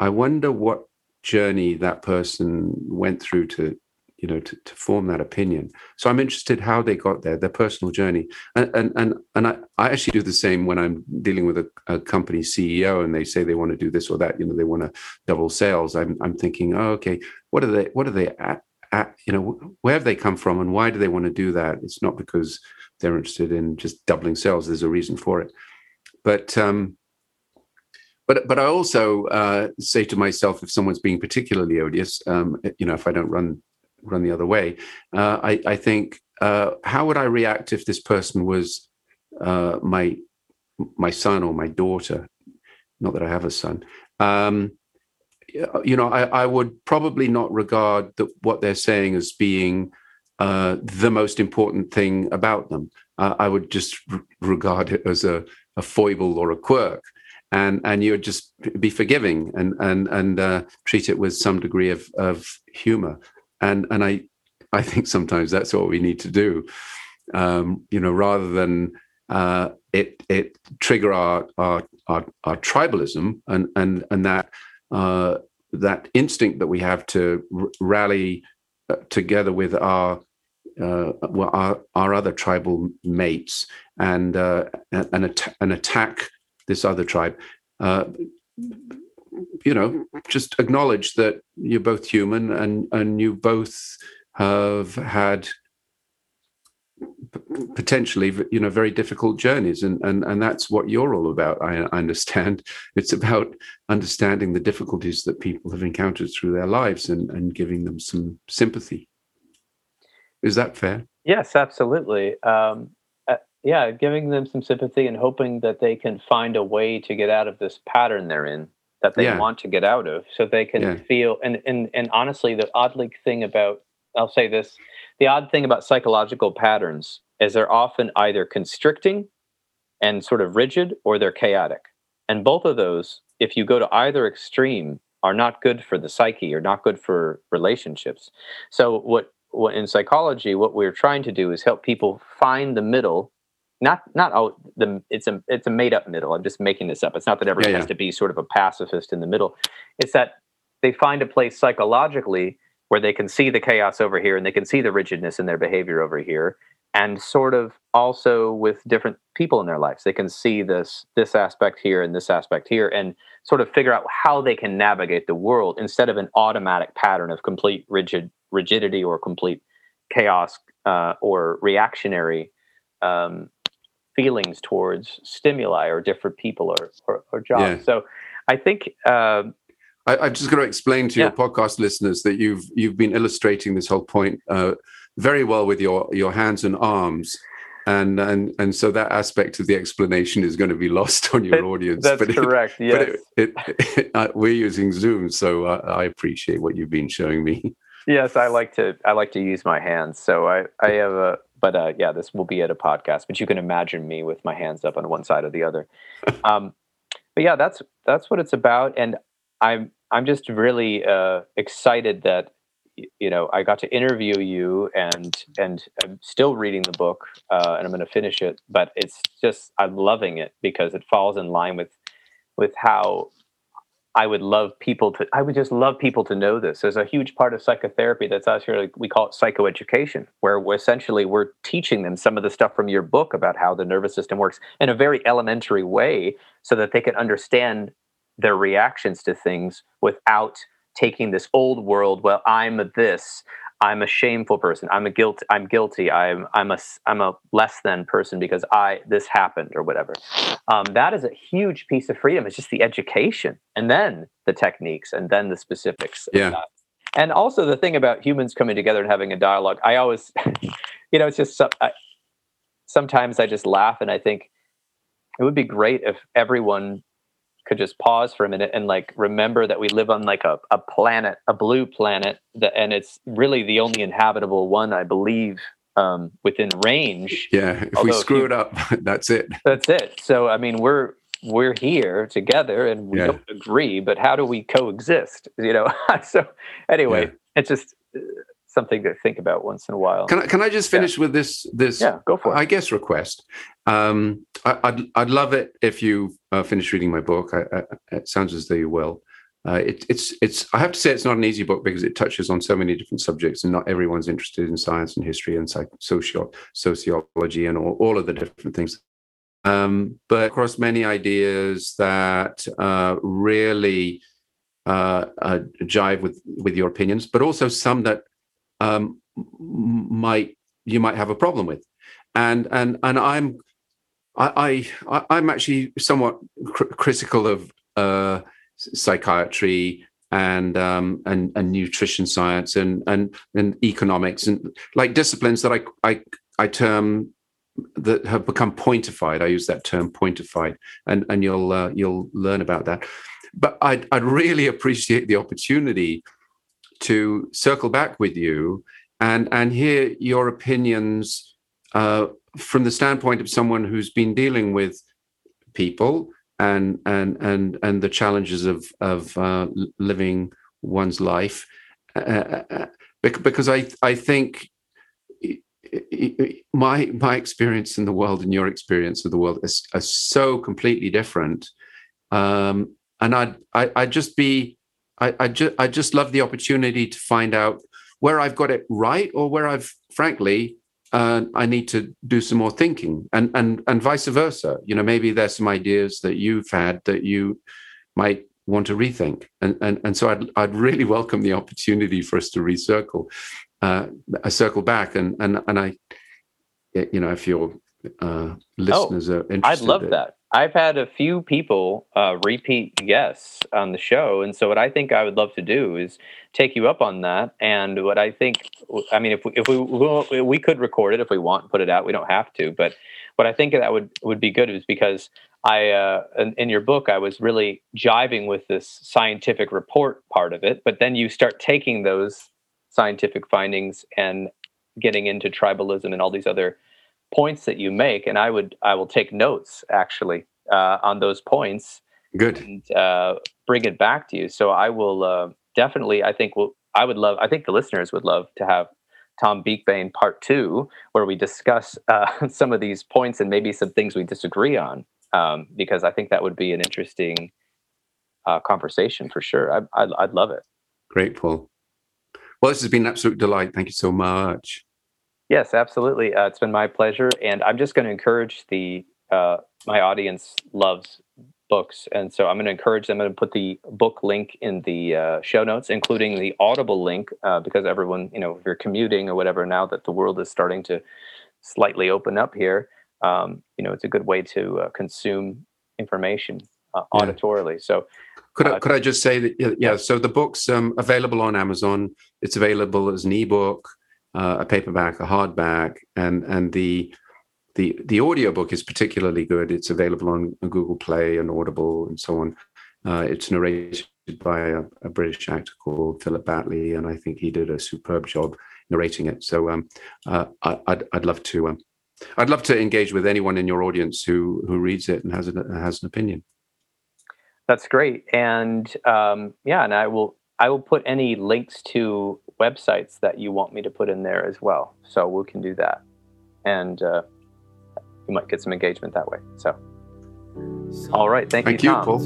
"I wonder what journey that person went through to you know to, to form that opinion. So i'm interested how they got there their personal journey. And and and, and I, I actually do the same when i'm dealing with a, a company ceo and they say they want to do this or that you know they want to double sales. I'm, I'm thinking oh okay what are they what are they at, at you know where have they come from and why do they want to do that? It's not because they're interested in just doubling sales there's a reason for it. But um but but I also uh, say to myself, if someone's being particularly odious, um, you know, if I don't run run the other way. Uh, I, I, think uh, how would I react if this person was uh, my my son or my daughter? Not that I have a son. Um, you know, I, I, would probably not regard the, what they're saying as being uh, the most important thing about them. I would just r- regard it as a, a foible or a quirk and and you would just be forgiving and and and uh, treat it with some degree of of humor and and I I think sometimes that's what we need to do. Um, you know, rather than uh, it it trigger our our our, our tribalism and and and that uh, that instinct that we have to r- rally uh, together with our uh, well, our, our other tribal mates and uh, and, at- and attack this other tribe. Uh, you know, just acknowledge that you're both human and and you both have had potentially you know very difficult journeys and and and that's what you're all about I, I, understand. It's about understanding the difficulties that people have encountered through their lives and and giving them some sympathy. Is that fair? Yes absolutely. Um, uh, yeah giving them some sympathy and hoping that they can find a way to get out of this pattern they're in that they yeah. want to get out of so they can yeah. feel and, and and honestly the oddly thing about i'll say this the odd thing about psychological patterns is they're often either constricting and sort of rigid or they're chaotic and both of those if you go to either extreme are not good for the psyche or not good for relationships so what, what in psychology what we're trying to do is help people find the middle not not oh the it's a it's a made up middle. I'm just making this up. It's not that everyone yeah, yeah. has to be sort of a pacifist in the middle. It's that they find a place psychologically where they can see the chaos over here and they can see the rigidness in their behavior over here and sort of also with different people in their lives they can see this this aspect here and this aspect here and sort of figure out how they can navigate the world instead of an automatic pattern of complete rigid rigidity or complete chaos uh, or reactionary um, feelings towards stimuli or different people or or, or jobs. Yeah. So I think. Um, I, am just going to explain to yeah. your podcast listeners that you've you've been illustrating this whole point uh, very well with your your hands and arms and and and so that aspect of the explanation is going to be lost on your audience. That's but correct. Yes, but it, it, uh, we're using Zoom, so uh, I appreciate what you've been showing me. Yes, I like to I like to use my hands. So I I have a but uh, yeah, this will be at a podcast. But you can imagine me with my hands up on one side or the other. Um, but yeah, that's that's what it's about, and I'm I'm just really uh, excited that you know I got to interview you, and and I'm still reading the book, uh, and I'm going to finish it. But it's just I'm loving it because it falls in line with with how I would love people to, I would just love people to know this. There's a huge part of psychotherapy that's actually, we call it psychoeducation, where we're essentially we're teaching them some of the stuff from your book about how the nervous system works in a very elementary way so that they can understand their reactions to things without taking this old world, well, I'm this, I'm a shameful person. I'm a guilt. I'm guilty. I'm I'm a I'm a less than person because I this happened or whatever. Um, that is a huge piece of freedom. It's just the education and then the techniques and then the specifics. Yeah. And also the thing about humans coming together and having a dialogue. I always, you know, it's just I, sometimes I just laugh and I think it would be great if everyone could just pause for a minute and like remember that we live on like a, a planet, a blue planet, that, and it's really the only inhabitable one, I believe, um, within range. Yeah, if we screw it up, that's it. That's it. So I mean, we're we're here together and we yeah. don't agree, but how do we coexist? You know. so anyway, yeah. it's just something to think about once in a while. Can I, can I just finish yeah. with this this yeah, go for it. I guess request. Um, I, would I'd, I'd love it if you uh, finish reading my book. I, I, it sounds as though you will. Uh, it, it's it's I have to say it's not an easy book because it touches on so many different subjects and not everyone's interested in science and history and psych, socio, sociology and all, all of the different things. Um, but across many ideas that uh, really uh, uh, jive with with your opinions, but also some that um, might you might have a problem with, and and and I'm I, I I'm actually somewhat cr- critical of uh, psychiatry and um, and and nutrition science and and and economics and like disciplines that I I I term that have become pointified. I use that term pointified, and and you'll uh, you'll learn about that. But I'd I'd really appreciate the opportunity to circle back with you and and hear your opinions uh, from the standpoint of someone who's been dealing with people and and and and the challenges of of uh, living one's life. Uh, uh, uh because I I think my my experience in the world and your experience of the world is, are so completely different. Um, and I'd I, I'd just be I I just I just love the opportunity to find out where I've got it right or where I've frankly uh, I need to do some more thinking, and and and vice versa. You know, maybe there's some ideas that you've had that you might want to rethink, and and and so I'd I'd really welcome the opportunity for us to recircle, uh, a circle back, and and and I, you know, if your uh, listeners oh, are interested, I'd love that. I've had a few people uh, repeat guests on the show, and so what I think I would love to do is take you up on that. And what I think, I mean, if we, if we we could record it if we want, put it out. We don't have to, but what I think that would would be good is because I uh, in, in your book I was really jiving with this scientific report part of it, but then you start taking those scientific findings and getting into tribalism and all these other points that you make, and I would I will take notes actually uh, on those points. Good. And uh, bring it back to you. So I will uh, definitely. I think will I would love. I think the listeners would love to have Tom Beakbane part two, where we discuss uh, some of these points and maybe some things we disagree on, um, because I think that would be an interesting uh, conversation for sure. I, I'd, I'd love it. Great, Paul. Well, this has been an absolute delight. Thank you so much. Yes, absolutely. Uh, it's been my pleasure, and I'm just going to encourage the uh, my audience loves books, and so I'm going to encourage them. I'm going to put the book link in the uh, show notes, including the Audible link, uh, because everyone, you know, if you're commuting or whatever, now that the world is starting to slightly open up here, um, you know, it's a good way to uh, consume information uh, yeah. auditorily. So. Could I, could I just say that yeah? So the book's um, available on Amazon. It's available as an ebook uh, a paperback, a hardback, and and the the the audiobook is particularly good. It's available on Google Play and Audible and so on. Uh, it's narrated by a, a, British actor called Philip Batley, and I think he did a superb job narrating it. So um, uh, I, would I'd love to um, I'd love to engage with anyone in your audience who who reads it and has an, has an opinion. That's great, and um, yeah, and I will I will put any links to websites that you want me to put in there as well. So we can do that. And uh, you might get some engagement that way. So, all right. Thank, thank you, Tom. Paul.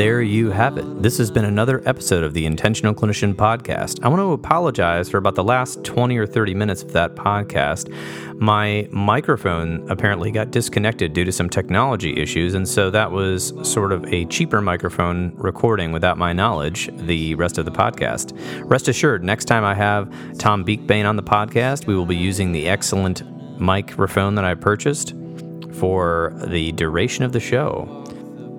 There you have it. This has been another episode of the Intentional Clinician Podcast. I want to apologize for about the last 20 or 30 minutes of that podcast. My microphone apparently got disconnected due to some technology issues, and so that was sort of a cheaper microphone recording without my knowledge the rest of the podcast. Rest assured, next time I have Tom Beakbane on the podcast, we will be using the excellent microphone that I purchased for the duration of the show.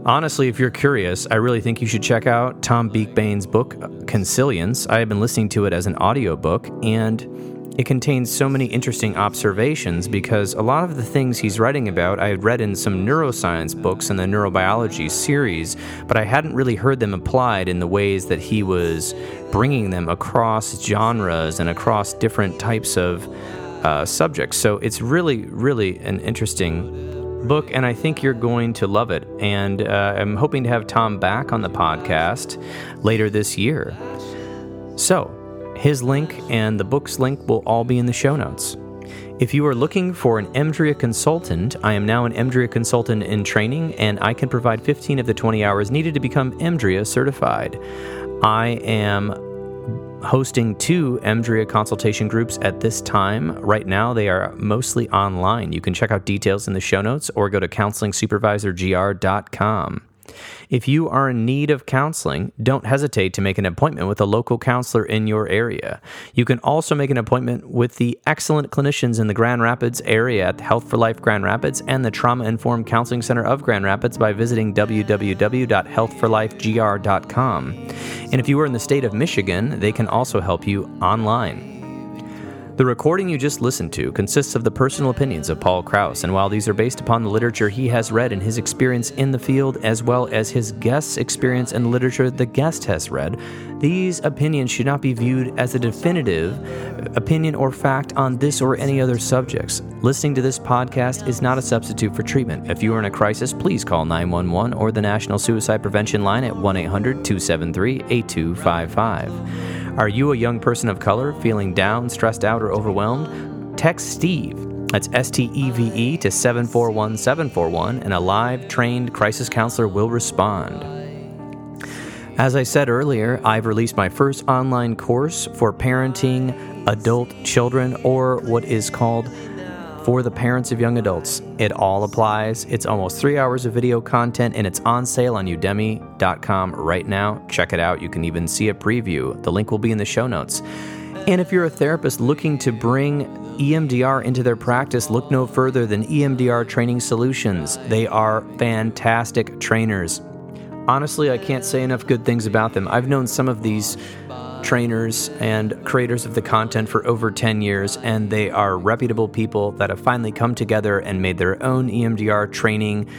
Honestly, if you're curious, I really think you should check out Tom Beakbane's book, Consilience. I have been listening to it as an audiobook, and it contains so many interesting observations because a lot of the things he's writing about I had read in some neuroscience books in the neurobiology series, but I hadn't really heard them applied in the ways that he was bringing them across genres and across different types of uh, subjects. So it's really, really an interesting book, and I think you're going to love it. And uh, I'm hoping to have Tom back on the podcast later this year. So, his link and the book's link will all be in the show notes. If you are looking for an EMDRIA consultant, I am now an EMDRIA consultant in training, and I can provide 15 of the 20 hours needed to become EMDRIA certified. I am hosting two EMDRIA consultation groups at this time. Right now, they are mostly online. You can check out details in the show notes or go to counselingsupervisorgr.com. If you are in need of counseling, don't hesitate to make an appointment with a local counselor in your area. You can also make an appointment with the excellent clinicians in the Grand Rapids area at Health for Life Grand Rapids and the Trauma Informed Counseling Center of Grand Rapids by visiting www.healthforlifegr.com. And if you are in the state of Michigan, they can also help you online. The recording you just listened to consists of the personal opinions of Paul Krauss, and while these are based upon the literature he has read and his experience in the field, as well as his guest's experience and literature the guest has read, these opinions should not be viewed as a definitive opinion or fact on this or any other subjects. Listening to this podcast is not a substitute for treatment. If you are in a crisis, please call 911 or the National Suicide Prevention Line at 1 800 273 8255. Are you a young person of color feeling down, stressed out, or overwhelmed? Text Steve. That's S T E V E to 741 741, and a live trained crisis counselor will respond. As I said earlier, I've released my first online course for parenting adult children, or what is called for the parents of young adults. It all applies. It's almost three hours of video content and it's on sale on udemy.com right now. Check it out. You can even see a preview. The link will be in the show notes. And if you're a therapist looking to bring EMDR into their practice, look no further than EMDR Training Solutions. They are fantastic trainers. Honestly, I can't say enough good things about them. I've known some of these trainers and creators of the content for over 10 years, and they are reputable people that have finally come together and made their own EMDR training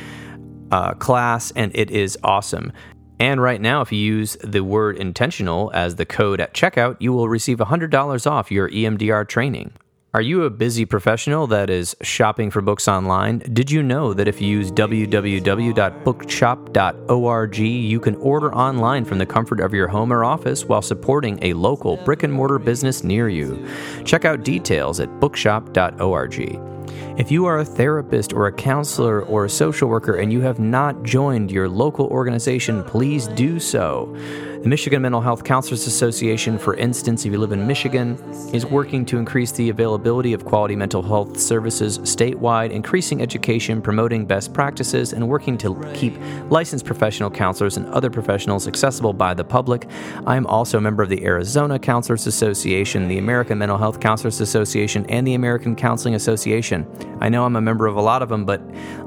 uh, class, and it is awesome. And right now, if you use the word intentional as the code at checkout, you will receive $100 off your EMDR training. Are you a busy professional that is shopping for books online? Did you know that if you use www.bookshop.org, you can order online from the comfort of your home or office while supporting a local brick and mortar business near you? Check out details at bookshop.org. If you are a therapist or a counselor or a social worker and you have not joined your local organization, please do so. The Michigan Mental Health Counselors Association, for instance, if you live in Michigan, is working to increase the availability of quality mental health services statewide, increasing education, promoting best practices, and working to keep licensed professional counselors and other professionals accessible by the public. I am also a member of the Arizona Counselors Association, the American Mental Health Counselors Association, and the American Counseling Association. I know I'm a member of a lot of them, but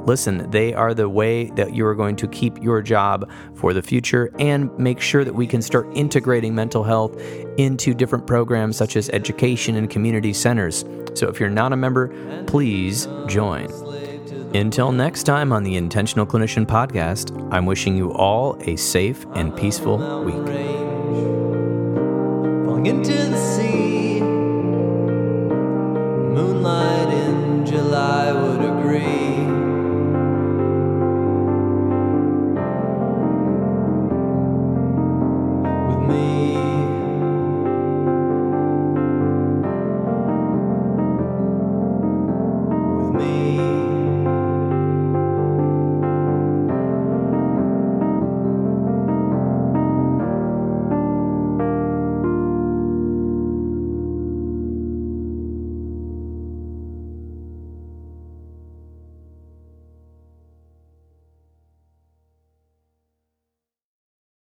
listen, they are the way that you are going to keep your job for the future and make sure that we we can start integrating mental health into different programs such as education and community centers. So if you're not a member, please join. Until next time on the Intentional Clinician Podcast, I'm wishing you all a safe and peaceful week.